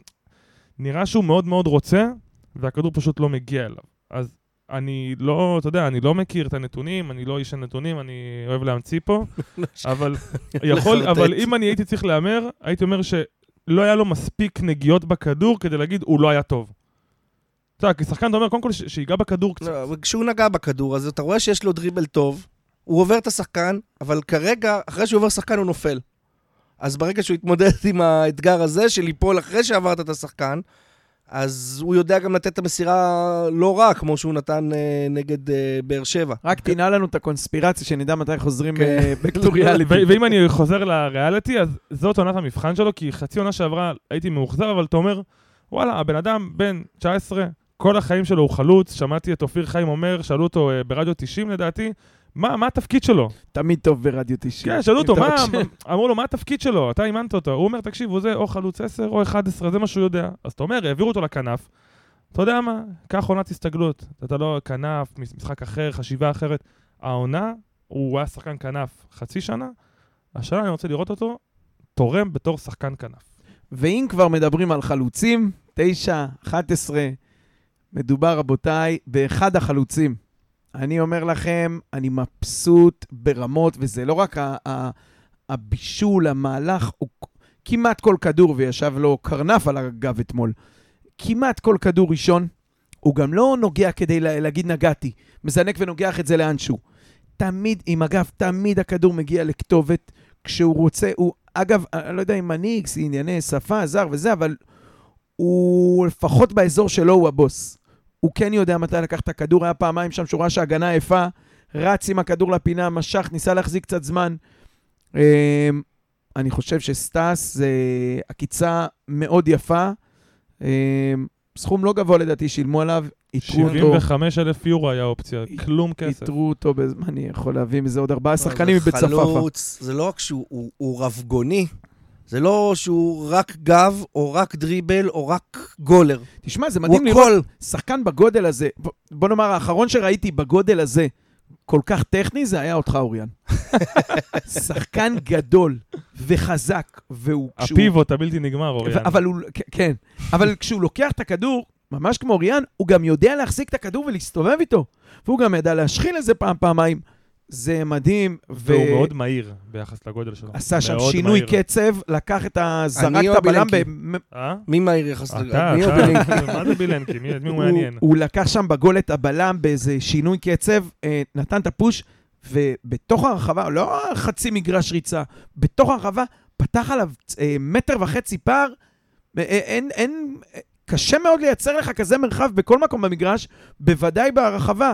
נראה שהוא מאוד מאוד רוצה, והכדור פשוט לא מגיע אליו. אז אני לא, אתה יודע, אני לא מכיר את הנתונים, אני לא איש הנתונים, אני אוהב להמציא פה, אבל יכול. אבל אם אני הייתי צריך להמר, הייתי אומר שלא היה לו מספיק נגיעות בכדור כדי להגיד, הוא לא היה טוב. אתה יודע, כי שחקן, אתה אומר, קודם כל, שיגע בכדור קצת. לא, כשהוא נגע בכדור, אז אתה רואה שיש לו דריבל טוב, הוא עובר את השחקן, אבל כרגע, אחרי שהוא עובר שחקן, הוא נופל. אז ברגע שהוא יתמודד עם האתגר הזה של ליפול אחרי שעברת את השחקן, אז הוא יודע גם לתת את המסירה לא רע, כמו שהוא נתן אה, נגד אה, באר שבע. רק תנעל לנו את הקונספירציה, שנדע מתי חוזרים כן. אה, ואם אני חוזר לריאליטי, אז זאת עונת המבחן שלו, כי חצי עונה שעברה הייתי מאוכזב, אבל אתה אומר, וואלה, הבן אדם בן 19, כל החיים שלו הוא חלוץ, שמעתי את אופיר חיים אומר, שאלו אותו אה, ברדיו 90 לדעתי, מה, מה התפקיד שלו? תמיד טוב ברדיו 90. כן, שאלו אותו, מה. אמרו לו, מה התפקיד שלו? אתה אימנת אותו. הוא אומר, תקשיב, הוא זה או חלוץ 10 או 11, זה מה שהוא יודע. אז אתה אומר, העבירו אותו לכנף, אתה יודע מה, קח עונת הסתגלות. אתה לא כנף, מש- משחק אחר, חשיבה אחרת. העונה, הוא היה שחקן כנף חצי שנה, השנה אני רוצה לראות אותו תורם בתור שחקן כנף. ואם כבר מדברים על חלוצים, 9, 11, מדובר, רבותיי, באחד החלוצים. אני אומר לכם, אני מבסוט ברמות, וזה לא רק ה- ה- הבישול, המהלך, הוא כמעט כל כדור, וישב לו קרנף על הגב אתמול, כמעט כל כדור ראשון, הוא גם לא נוגע כדי לה- להגיד נגעתי, מזנק ונוגח את זה לאנשהו. תמיד, עם הגב, תמיד הכדור מגיע לכתובת כשהוא רוצה, הוא, אגב, אני לא יודע אם מנהיג, ענייני שפה, זר וזה, אבל הוא לפחות באזור שלו הוא הבוס. הוא כן יודע מתי לקחת את הכדור, היה פעמיים שם שהוא ראה שההגנה יפה, רץ עם הכדור לפינה, משך, ניסה להחזיק קצת זמן. אה, אני חושב שסטאס זה עקיצה מאוד יפה. אה, סכום לא גבוה לדעתי, שילמו עליו, איתרו אותו, 75 אלף יורו היה אופציה, כלום כסף. איתרו אותו, אני יכול להביא מזה עוד ארבעה שחקנים מבית. חלוץ, זה לא רק שהוא הוא, הוא רבגוני, זה לא שהוא רק גב, או רק דריבל, או רק גולר. תשמע, זה מדהים לראות הכל. שחקן בגודל הזה, בוא נאמר, האחרון שראיתי בגודל הזה, כל כך טכני, זה היה אותך, אוריאן. שחקן גדול וחזק, והוא... כשהוא- הפיבוט הבלתי נגמר, אוריאן. אבל הוא... כן. אבל כשהוא לוקח את הכדור, ממש כמו אוריאן, הוא גם יודע להחזיק את הכדור ולהסתובב איתו. והוא גם ידע להשחיל את זה פעם, פעמיים. זה מדהים. ו- והוא מאוד מהיר ביחס לגודל שלו. עשה שם שינוי מהיר. קצב, לקח את ה... זרק אני את הבלם בילנקי? ב... אה? מי מהיר יחס אתה, ל... מי או אתה, בלינקי? מה זה בילנקי? מי מי הוא מעניין? הוא לקח שם בגול את הבלם באיזה שינוי קצב, אה, נתן את הפוש, ובתוך הרחבה, לא חצי מגרש ריצה, בתוך הרחבה, פתח עליו אה, מטר וחצי פער. אין, אין, קשה מאוד לייצר לך כזה מרחב בכל מקום במגרש, בוודאי ברחבה.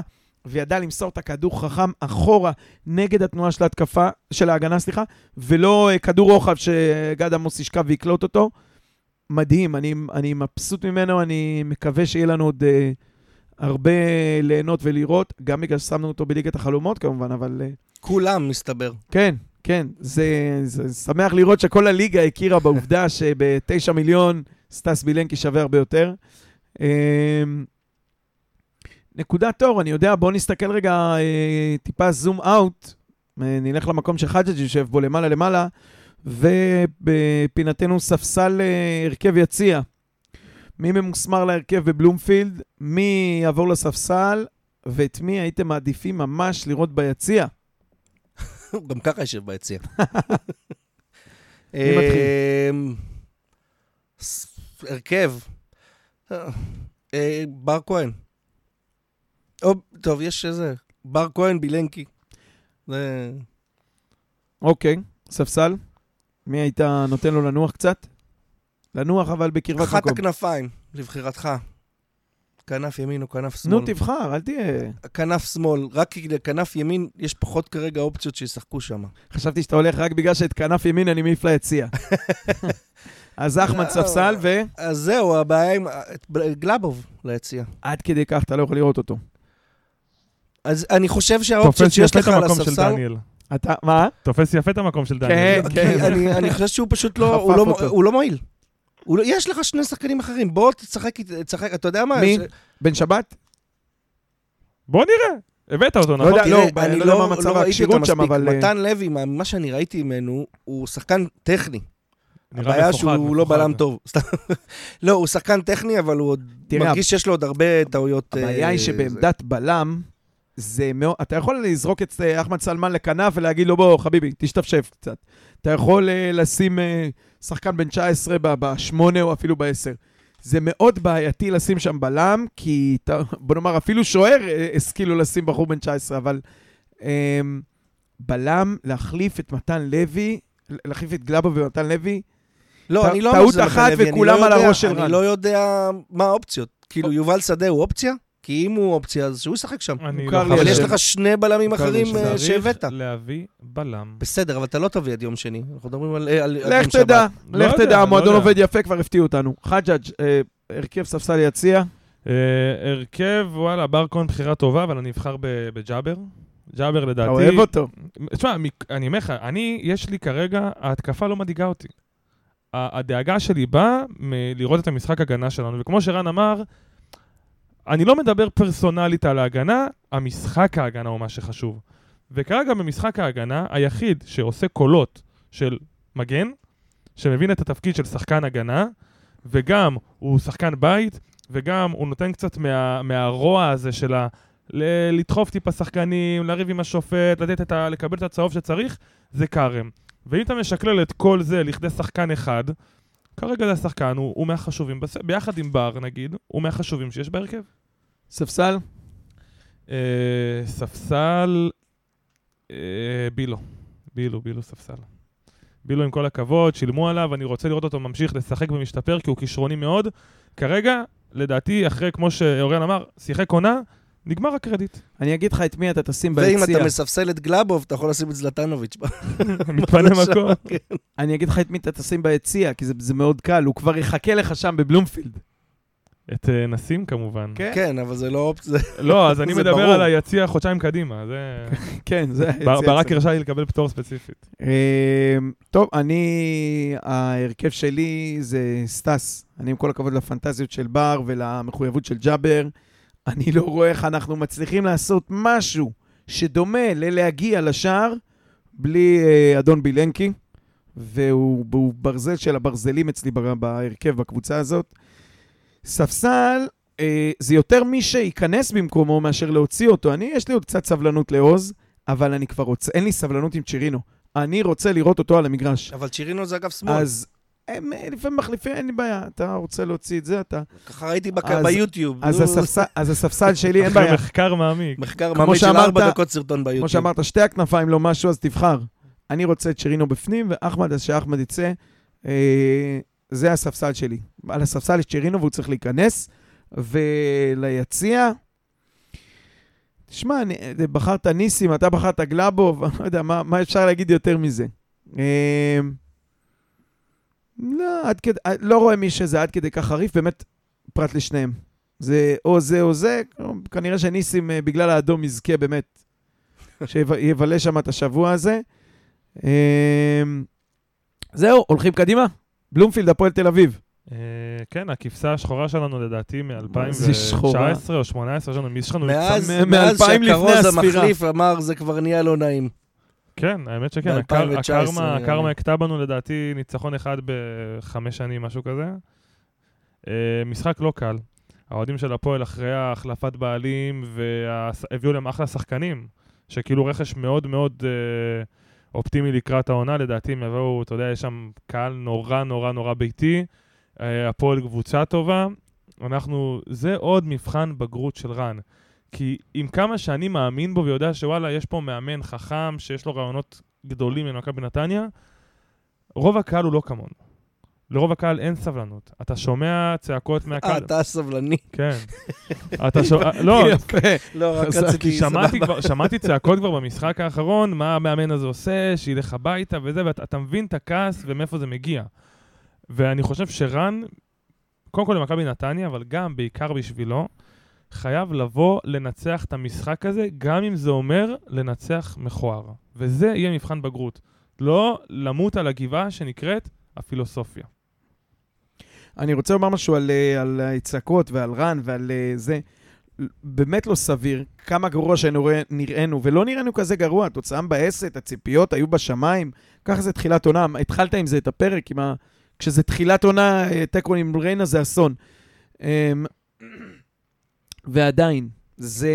וידע למסור את הכדור חכם אחורה נגד התנועה של ההתקפה, של ההגנה, סליחה, ולא אה, כדור רוחב שגד עמוס ישכב ויקלוט אותו. מדהים, אני, אני מבסוט ממנו, אני מקווה שיהיה לנו עוד אה, הרבה ליהנות ולראות, גם בגלל ששמנו אותו בליגת החלומות כמובן, אבל אה, כולם, מסתבר. כן, כן, זה, זה שמח לראות שכל הליגה הכירה בעובדה שב-9 מיליון סטס בילנקי שווה הרבה יותר. אה, נקודת אור, אני יודע, בואו נסתכל רגע אה, טיפה זום אאוט, אה, נלך למקום שחג'ג' יושב בו למעלה למעלה, ובפינתנו ספסל אה, הרכב יציע. מי ממוסמר להרכב בבלומפילד, מי יעבור לספסל, ואת מי הייתם מעדיפים ממש לראות ביציע? הוא גם ככה יושב ביציע. מי מתחיל? אמ, הרכב. אה, אה, בר כהן. או, טוב, יש איזה... בר כהן, בילנקי. זה... אוקיי, ספסל. מי היית נותן לו לנוח קצת? לנוח אבל בקרבת אחת מקום. הכנפיים, לבחירתך. כנף ימין או כנף שמאל. נו, תבחר, אל תהיה... כנף שמאל, רק כי לכנף ימין יש פחות כרגע אופציות שישחקו שם. חשבתי שאתה הולך רק בגלל שאת כנף ימין אני מעיף ליציע. אז אחמד לא. ספסל, ועד אז זהו, הבעיה עם גלאבוב ליציע. כדי כך אתה לא יכול לראות אותו. אז אני חושב שהאופציות תופס שיש יפה לך את על המקום של הספסל... דניאל. אתה, מה? תופס יפה את המקום של דניאל. כן, כי כן. אני, אני חושב שהוא פשוט לא, הוא לא. הוא לא מועיל. הוא לא, יש לך שני שחקנים אחרים, בוא תשחק, אתה יודע מה? מי? ש- בן שבת? בוא נראה. הבאת אותו, נכון? יודע, תראה, לא, אני לא יודע מה מצב הכשירות שם. אבל, אה, מתן לוי, מה- ממה שאני ראיתי ממנו, הוא שחקן טכני. הבעיה שהוא לא. בלם טוב. לא, הוא שחקן טכני, אבל הוא מרגיש שיש לו עוד הרבה טעויות. הבעיה אה, היא זה. שבעמדת בלם, זה מאוד... אתה יכול לזרוק את אה, אחמד סלמן לכנף ולהגיד לו, בוא, חביבי, תשתפשף קצת. אתה יכול אה, לשים אה, שחקן בן 19 ב- בשמונה או אפילו בעשר. זה מאוד בעייתי לשים שם בלם, כי אתה- בוא נאמר, אפילו שוער השכילו לשים בחור בן 19, אבל אה, בלם, להחליף את מתן לוי, להחליף את גלאבו ומתן לוי, לא, טע- אני לא אומר שזה אחת מתן לוי, אני וכולם לא על יודע-. אני לא יודע מה האופציות. כאילו, יובל שדה הוא אופציה? כי אם הוא אופציה, אז שהוא ישחק שם. אני לא לי אבל. יש חושב. לך שני בלמים אחרים. אה, צריך שהבאת. להביא בלם. בסדר, אבל אתה לא תביא עד יום שני. אנחנו מדברים על... אה, לך יום שבת. תדע, לא לך יודע, תדע, לא המועדון. עובד יפה, כבר הפתיעו אותנו. חג'אג', אה, הרכב ספסל יציע. הרכב, וואלה, בר כהן בחירה טובה, אבל אני אבחר ב- בג'אבר. ג'אבר לדעתי... אתה אוהב אותו. תשמע, אני אומר לך, אני, יש לי כרגע, ההתקפה לא מדאיגה אותי. ה- הדאגה שלי באה מלראות את המשחק הגנה שלנו, וכמו שרן אמר, אני לא מדבר פרסונלית על ההגנה, המשחק ההגנה הוא מה שחשוב. וכרגע במשחק ההגנה, היחיד שעושה קולות של מגן, שמבין את התפקיד של שחקן הגנה, וגם הוא שחקן בית, וגם הוא נותן קצת מה, מהרוע הזה של ה... ל- לדחוף טיפה שחקנים, לריב עם השופט, לתת את ה... לקבל את הצהוב שצריך, זה כרם. ואם אתה משקלל את כל זה לכדי שחקן אחד, כרגע זה השחקן, הוא, הוא מהחשובים, בס... ביחד עם בר נגיד, הוא מהחשובים שיש בהרכב. ספסל? אה, ספסל, אה, בילו. בילו, בילו ספסל. בילו עם כל הכבוד, שילמו עליו, אני רוצה לראות אותו ממשיך לשחק ומשתפר כי הוא כישרוני מאוד. כרגע, לדעתי, אחרי, כמו שאוריאן אמר, שיחק עונה, נגמר הקרדיט. אני אגיד לך את מי אתה תשים ואם ביציע. אתה מספסל את גלאבוב, אתה יכול לשים את זלטנוביץ'. מתפנה מקום. אני אגיד לך את מי אתה תשים ביציע, כי זה, זה מאוד קל, הוא כבר יחכה לך שם בבלומפילד. את אה, נסים כמובן. כן? כן, אבל זה לא אופציה. לא, אז אני מדבר ברור. על היציע חודשיים קדימה. זה... כן, זה היציע. בר- ברק. הרשה לי לקבל פטור ספציפית. אמ, טוב, אני, ההרכב שלי זה סטס. אני, עם כל הכבוד לפנטזיות של בר ולמחויבות של ג'אבר, אני לא רואה איך אנחנו מצליחים לעשות משהו שדומה ללהגיע לשער בלי אה, אדון בילנקי, והוא הוא ברזל של הברזלים אצלי בהרכב בקבוצה הזאת. ספסל, אה, זה יותר מי שייכנס במקומו מאשר להוציא אותו. אני, יש לי עוד קצת סבלנות לעוז, אבל אני כבר רוצה, אין לי סבלנות עם צ'ירינו. אני רוצה לראות אותו על המגרש. אבל צ'ירינו זה אגב שמאל. אז הם אה, לפעמים מחליפים, אין לי בעיה. אתה רוצה להוציא את זה, אתה... ככה ראיתי ביוטיוב. אז הספסל, שלי, אין בעיה. מחקר מעמיק. מחקר ממש של ארבע דקות סרטון ביוטיוב. כמו שאמרת, שתי הכנפיים לא משהו, אז תבחר. אני רוצה את שרינו בפנים, ואחמד, אז שאחמד יצא. אה, זה הספסל שלי. על הספסל יש צ'רינו והוא צריך להיכנס, וליציע... תשמע, אני- בחרת ניסים, אתה בחרת גלאבוב, אני לא יודע, מה, מה אפשר להגיד יותר מזה? אה, לא, עד כדי, לא רואה מי שזה עד כדי כך חריף, באמת, פרט לשניהם. זה או זה או זה, כנראה שניסים, אה, בגלל האדום, יזכה באמת, שיבלה שם את השבוע הזה. אה, זהו, הולכים קדימה. בלומפילד, הפועל תל אביב. אה, כן, הכבשה השחורה שלנו לדעתי זה שחורה? מ-2019 או 2018, יש לנו- יש לנו... מאז מ- מאז מ- 2000 לפני שהכרוז. המחליף אמר, זה כבר נהיה לא נעים. כן, האמת שכן, ב- הקר- 2019 הקרמה. הכתה בנו לדעתי ניצחון אחד בחמש שנים, משהו כזה. אה, משחק לא קל. האוהדים של הפועל אחרי החלפת בעלים, והביאו להם אחלה שחקנים, שכאילו רכש מאוד מאוד אה, אופטימי לקראת העונה, לדעתי הם יבואו, אתה יודע, יש שם קהל נורא נורא נורא ביתי, אה, הפועל קבוצה טובה. אנחנו, זה עוד מבחן בגרות של רן. כי עם כמה שאני מאמין בו ויודע שוואלה, יש פה מאמן חכם שיש לו רעיונות גדולים למכבי נתניה, רוב הקהל הוא לא כמונו. לרוב הקהל אין סבלנות. אתה שומע צעקות אה, מהקהל. אתה סבלני. כן. אתה שומע... לא, יפה. לא, רק חזק, רציתי... סבבה. שמעתי צעקות כבר במשחק האחרון, מה המאמן הזה עושה, שילך הביתה וזה, ואתה אתה מבין את הכעס ומאיפה זה מגיע. ואני חושב שרן, קודם כל למכבי נתניה, אבל גם בעיקר בשבילו, חייב לבוא לנצח את המשחק הזה, גם אם זה אומר לנצח מכוער. וזה יהיה מבחן בגרות. לא למות על הגבעה שנקראת הפילוסופיה. אני רוצה לומר משהו על, אה, על הצעקות ועל רן ועל אה, זה. באמת לא סביר כמה גרוע שנראינו, ולא נראינו כזה גרוע, התוצאה מבאסת, הציפיות היו בשמיים, ככה זה תחילת עונה. התחלת עם זה את הפרק, עם ה... כשזה תחילת עונה, אה, תיקו עם ריינה זה אסון. ועדיין, זה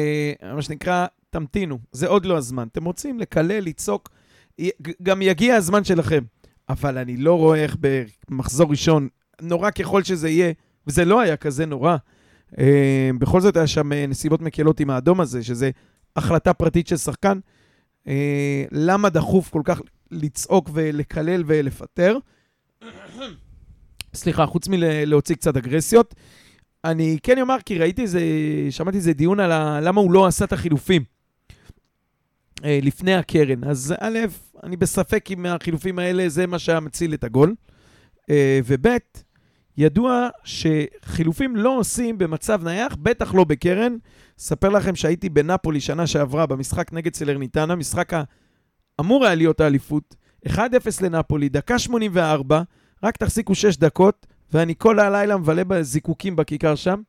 מה שנקרא, תמתינו, זה עוד לא הזמן. אתם רוצים לקלל, לצעוק, גם יגיע הזמן שלכם. אבל אני לא רואה איך במחזור ראשון, נורא ככל שזה יהיה, וזה לא היה כזה נורא, אה, בכל זאת היה שם אה, נסיבות מקלות עם האדום הזה, שזה החלטה פרטית של שחקן. אה, למה דחוף כל כך לצעוק ולקלל ולפטר? סליחה, חוץ מלהוציא קצת אגרסיות. אני כן אומר, כי ראיתי איזה, שמעתי איזה דיון על ה, למה הוא לא עשה את החילופים אה, לפני הקרן. אז א', אני בספק אם החילופים האלה זה מה שהיה מציל את הגול. אה, וב', ידוע שחילופים לא עושים במצב נייח, בטח לא בקרן. אספר לכם שהייתי בנפולי שנה שעברה במשחק נגד סלרניטנה, משחק האמור היה להיות האליפות. 1-0 לנפולי, דקה 84, רק תחזיקו 6 דקות, ואני כל הלילה מבלה בזיקוקים בכיכר שם.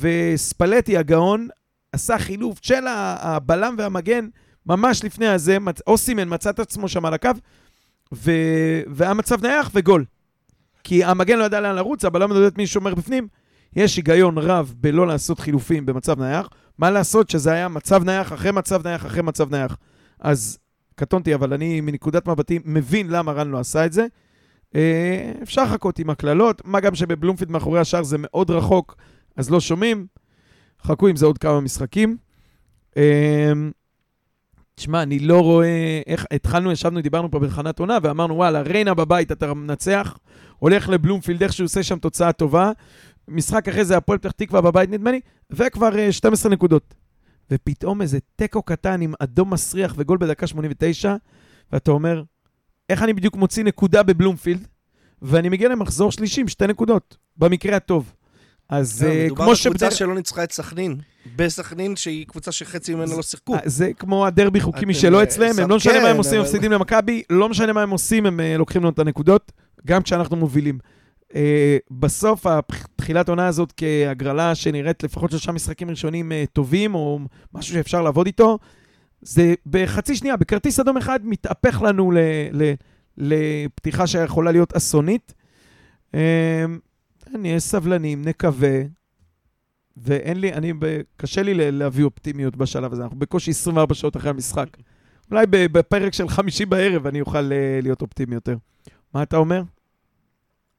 וספלטי הגאון עשה חילוף של הבלם והמגן ממש לפני הזה. אוסימן מצא את עצמו שם על הקו, ו... והיה מצב נייח וגול. כי המגן לא ידע לאן לרוץ, הבלם לא יודע את מי שומר בפנים. יש היגיון רב בלא לעשות חילופים במצב נייח. מה לעשות שזה היה מצב נייח אחרי מצב נייח אחרי מצב נייח. אז קטונתי, אבל אני מנקודת מבטי מבין למה רן לא עשה את זה. אה, אפשר לחכות עם הקללות, מה גם שבבלומפילד מאחורי השאר זה מאוד רחוק, אז לא שומעים. חכו עם זה עוד כמה משחקים. אה, תשמע, אני לא רואה איך, התחלנו, ישבנו, דיברנו פה בתחנת עונה, ואמרנו, וואלה, ריינה בבית אתה מנצח, הולך לבלומפילד, איך שהוא עושה שם תוצאה טובה, משחק אחרי זה הפועל פתח תקווה בבית נדמה לי, וכבר אה, 12 נקודות. ופתאום איזה תיקו קטן עם אדום מסריח וגול בדקה 89, ואתה אומר, איך אני בדיוק מוציא נקודה בבלומפילד, ואני מגיע למחזור שלישי עם שתי נקודות, במקרה הטוב. אז לא, אה, מדובר כמו בקבוצה שבדרך... שלא ניצחה את סכנין. בסכנין, שהיא קבוצה שחצי ממנה לא שיחקו. אה, זה כמו הדרבי חוקים אתם, שלא אה, אצלם, הם לא משנה מה הם כן, עושים, הם מפסידים למכבי, לא משנה מה הם עושים, הם אה, לוקחים לנו את הנקודות, גם כשאנחנו מובילים. אה, בסוף, תחילת העונה הזאת כהגרלה שנראית לפחות שלושה משחקים ראשונים אה, טובים, או משהו שאפשר לעבוד איתו, זה בחצי שנייה, בכרטיס אדום אחד, מתהפך לנו ל, ל, לפתיחה שיכולה להיות אסונית. אה, נהיה סבלנים, נקווה. ואין לי, אני, קשה לי להביא אופטימיות בשלב הזה, אנחנו בקושי 24 שעות אחרי המשחק. אולי בפרק של חמישי בערב אני אוכל אה, להיות אופטימי יותר. מה אתה אומר?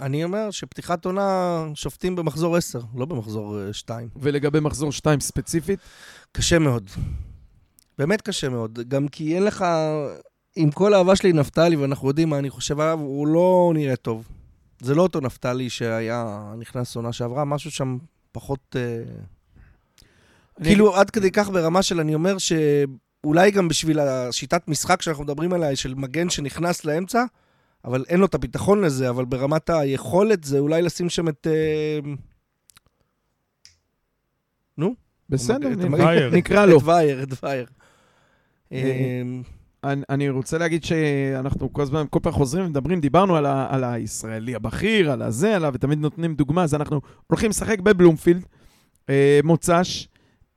אני אומר שפתיחת עונה שופטים במחזור 10, לא במחזור 2. ולגבי מחזור 2 ספציפית? קשה מאוד. באמת קשה מאוד. גם כי אין לך... עם כל האהבה שלי נפתלי, ואנחנו יודעים מה אני חושב עליו, הוא לא נראה טוב. זה לא אותו נפתלי שהיה נכנס עונה שעברה, משהו שם פחות... אה, אני- כאילו, עד כדי כך ברמה של, אני אומר שאולי גם בשביל השיטת משחק שאנחנו מדברים עליה, של מגן שנכנס לאמצע, אבל אין לו את הביטחון לזה, אבל ברמת היכולת זה אולי לשים שם את... אה, בסדר, את נ- וייר. נקרא לו. את וייר, את וייר. אה, אה, אני, אני רוצה להגיד שאנחנו כל הזמן, כל פעם חוזרים ומדברים, דיברנו על, ה, על הישראלי הבכיר, על הזה, עליו, ותמיד נותנים דוגמה, אז אנחנו הולכים לשחק בבלומפילד, אה, מוצ"ש,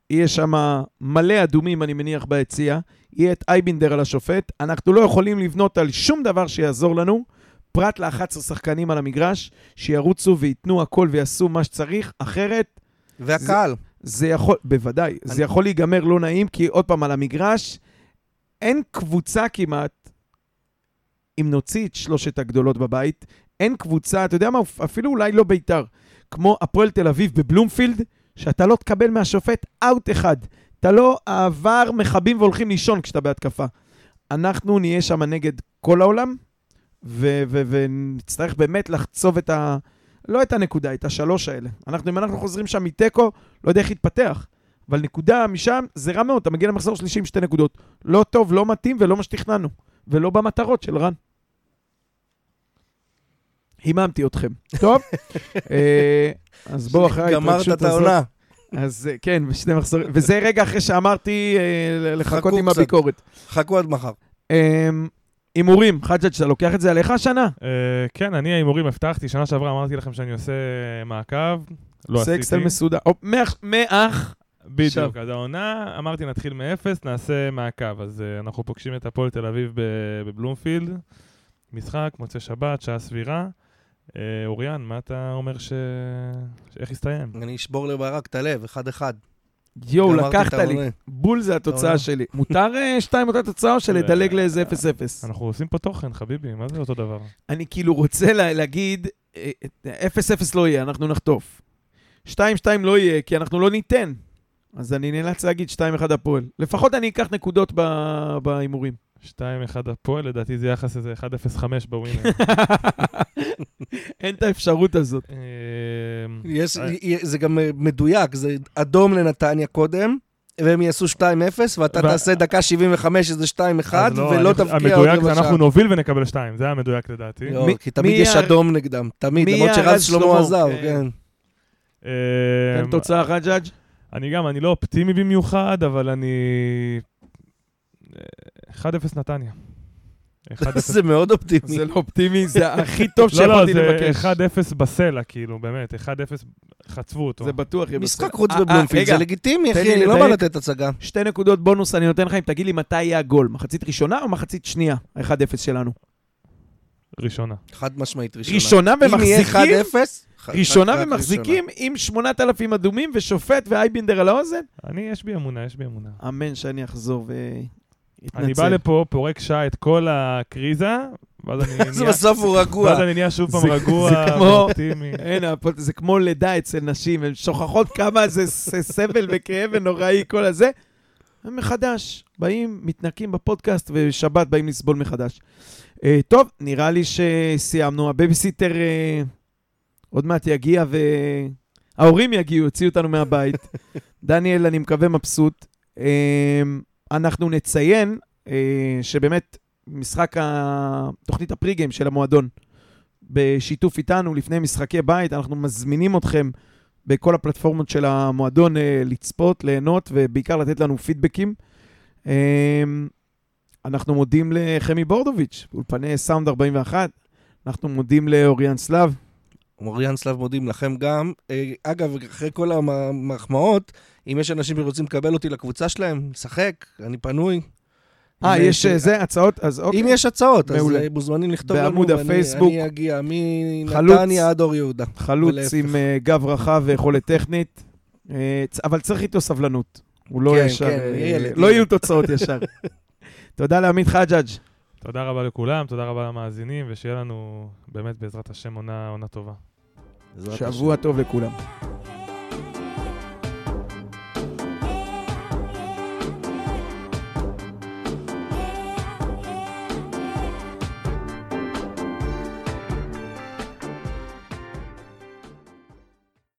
יהיה שם מלא אדומים, אני מניח, ביציע, יהיה את אייבינדר על השופט, אנחנו לא יכולים לבנות על שום דבר שיעזור לנו, פרט ל-11 שחקנים על המגרש, שירוצו וייתנו הכל ויעשו מה שצריך, אחרת והקהל. זה יכול, בוודאי, אני- זה יכול להיגמר לא נעים, כי עוד פעם, על המגרש, אין קבוצה כמעט, אם נוציא את שלושת הגדולות בבית, אין קבוצה, אתה יודע מה, אפילו אולי לא בית"ר, כמו הפועל תל אביב בבלומפילד, שאתה לא תקבל מהשופט אאוט אחד. אתה לא העבר מכבים והולכים לישון כשאתה בהתקפה. אנחנו נהיה שם נגד כל העולם, ונצטרך באמת לחצוב את ה... לא את הנקודה, את השלוש האלה. אנחנו, אם אנחנו חוזרים שם מתיקו, לא יודע איך יתפתח. אבל נקודה משם זה רע מאוד, אתה מגיע למחזור שלישי עם שתי נקודות. לא טוב, לא מתאים ולא מה שתכננו. ולא במטרות של רן. היממתי אתכם. טוב? אה, אז בואו אחרי גמרת ההתרגשות את הזאת. העונה. אז אה, כן, בשני מחזורים. וזה רגע אחרי שאמרתי אה, לחכות חכו עם. הביקורת. חכו עד מחר. אה, הימורים, חג'ג', אתה לוקח את זה עליך השנה? כן, אני ההימורים הבטחתי, שנה שעברה אמרתי לכם שאני עושה מעקב, לא עושה אקסל עשיתי. מסודר. מאח, בדיוק. אז העונה, אמרתי נתחיל מאפס, נעשה מעקב. אז uh, אנחנו פוגשים את הפועל תל אביב בבלומפילד, משחק, מוצאי שבת, שעה סבירה. Uh, אוריאן, מה אתה אומר ש... איך יסתיים? אני אשבור לברק את הלב, אחד-אחד. יואו, לקחת לי. בול זה התוצאה. שלי. מותר אה, שתיים אותה תוצאה או שלדלג לאיזה 0-0? אנחנו עושים פה תוכן, חביבי, מה זה אותו דבר? אני כאילו רוצה לה- להגיד, אה, אה, 0-0 לא יהיה, אנחנו נחטוף. 2-2 לא יהיה, כי אנחנו לא ניתן. אז אני נאלץ להגיד 2-1 הפועל. לפחות אני אקח נקודות ב- בהימורים. 2-1 הפועל, לדעתי זה יחס איזה 1-0-5 בווינר. אין את האפשרות הזאת. אה, אה. י- זה גם אה, מדויק, זה אדום לנתניה קודם, והם יעשו 2-0, ואתה תעשה דקה 75 איזה 2-1, אז לא, ולא תבקיע עוד המדויק זה רבע שעה. אנחנו נוביל ונקבל 2, זה המדויק לדעתי. לא, מי- כי תמיד מי יש אדום נגדם, תמיד, מי למרות שרז רז שלמה? עזב, כן. אה, תן תוצאה חג'ג'. אני גם, אני לא אופטימי במיוחד, אבל אני... אה, 1-0 נתניה. 1-0. זה מאוד אופטימי. זה לא אופטימי, זה הכי טוב לא, לא, שיכולתי זה לבקש. 1-0 בסלע, כאילו, באמת, 1-0 חצבו אותו. זה בטוח יהיה משחק בסדר. חוץ אה, אה, בבלומפילד, זה לגיטימי, אחי, אני לא בא. לתת הצגה. שתי נקודות בונוס אני נותן לך אם תגיד לי מתי יהיה הגול. מחצית ראשונה או מחצית שנייה? ה-1-0 שלנו. ראשונה. חד משמעית ראשונה. ראשונה אם יהיה ומחזיקים? 1-0, ח- ראשונה ומחזיקים עם 8,000 אדומים ושופט ואייבינדר על האוזן? אני, יש בי אמונה, יש בי אמונה. אמן שאני אחזור ויתנצל. אני בא לפה, פורק שעה את כל הקריזה, ואז אני אז נהיה... בסוף הוא רגוע. ואז אני נהיה שוב פעם רגוע זה כמו- ואופטימי. זה כמו לידה אצל נשים, הן שוכחות כמה זה סבל וכאב ונוראי, כל הזה. הם מחדש, באים, מתנקים בפודקאסט, ושבת באים לסבול מחדש. אה, טוב, נראה לי שסיימנו. הבייביסיטר אה, עוד מעט יגיע ההורים יגיעו, יוציאו אותנו מהבית. דניאל, אני מקווה, מבסוט. אה, אנחנו נציין שבאמת משחק, ה... תוכנית ה pre-game של המועדון, בשיתוף איתנו לפני משחקי בית, אנחנו מזמינים אתכם בכל הפלטפורמות של המועדון לצפות, ליהנות ובעיקר לתת לנו פידבקים. אנחנו מודים לחמי בורדוביץ', אולפני סאונד 41. אנחנו מודים לאוריאן סלאב. אוריאן סלאב מודים לכם גם. אה, אגב, אחרי כל המחמאות, אם יש אנשים שרוצים לקבל אותי לקבוצה שלהם, לשחק, אני פנוי. אה, יש אה, זה, הצעות? אז אוקיי. אם יש הצעות, אז מעולה. אה, מוזמנים לכתוב לנו. בעמוד הפייסבוק. אני אגיע. מנתניה עד אור יהודה. חלוץ. עם אה, גב רחב ויכולת טכנית, צ- אבל צריך איתו סבלנות. הוא לא כן, ישר, כן, אה, ילד, לא. יהיו תוצאות ישר. תודה לעמית חג'אג'. תודה רבה לכולם, תודה רבה למאזינים, ושיהיה לנו באמת בעזרת השם עונה עונה טובה. בעזרת השם. שבוע טוב לכולם.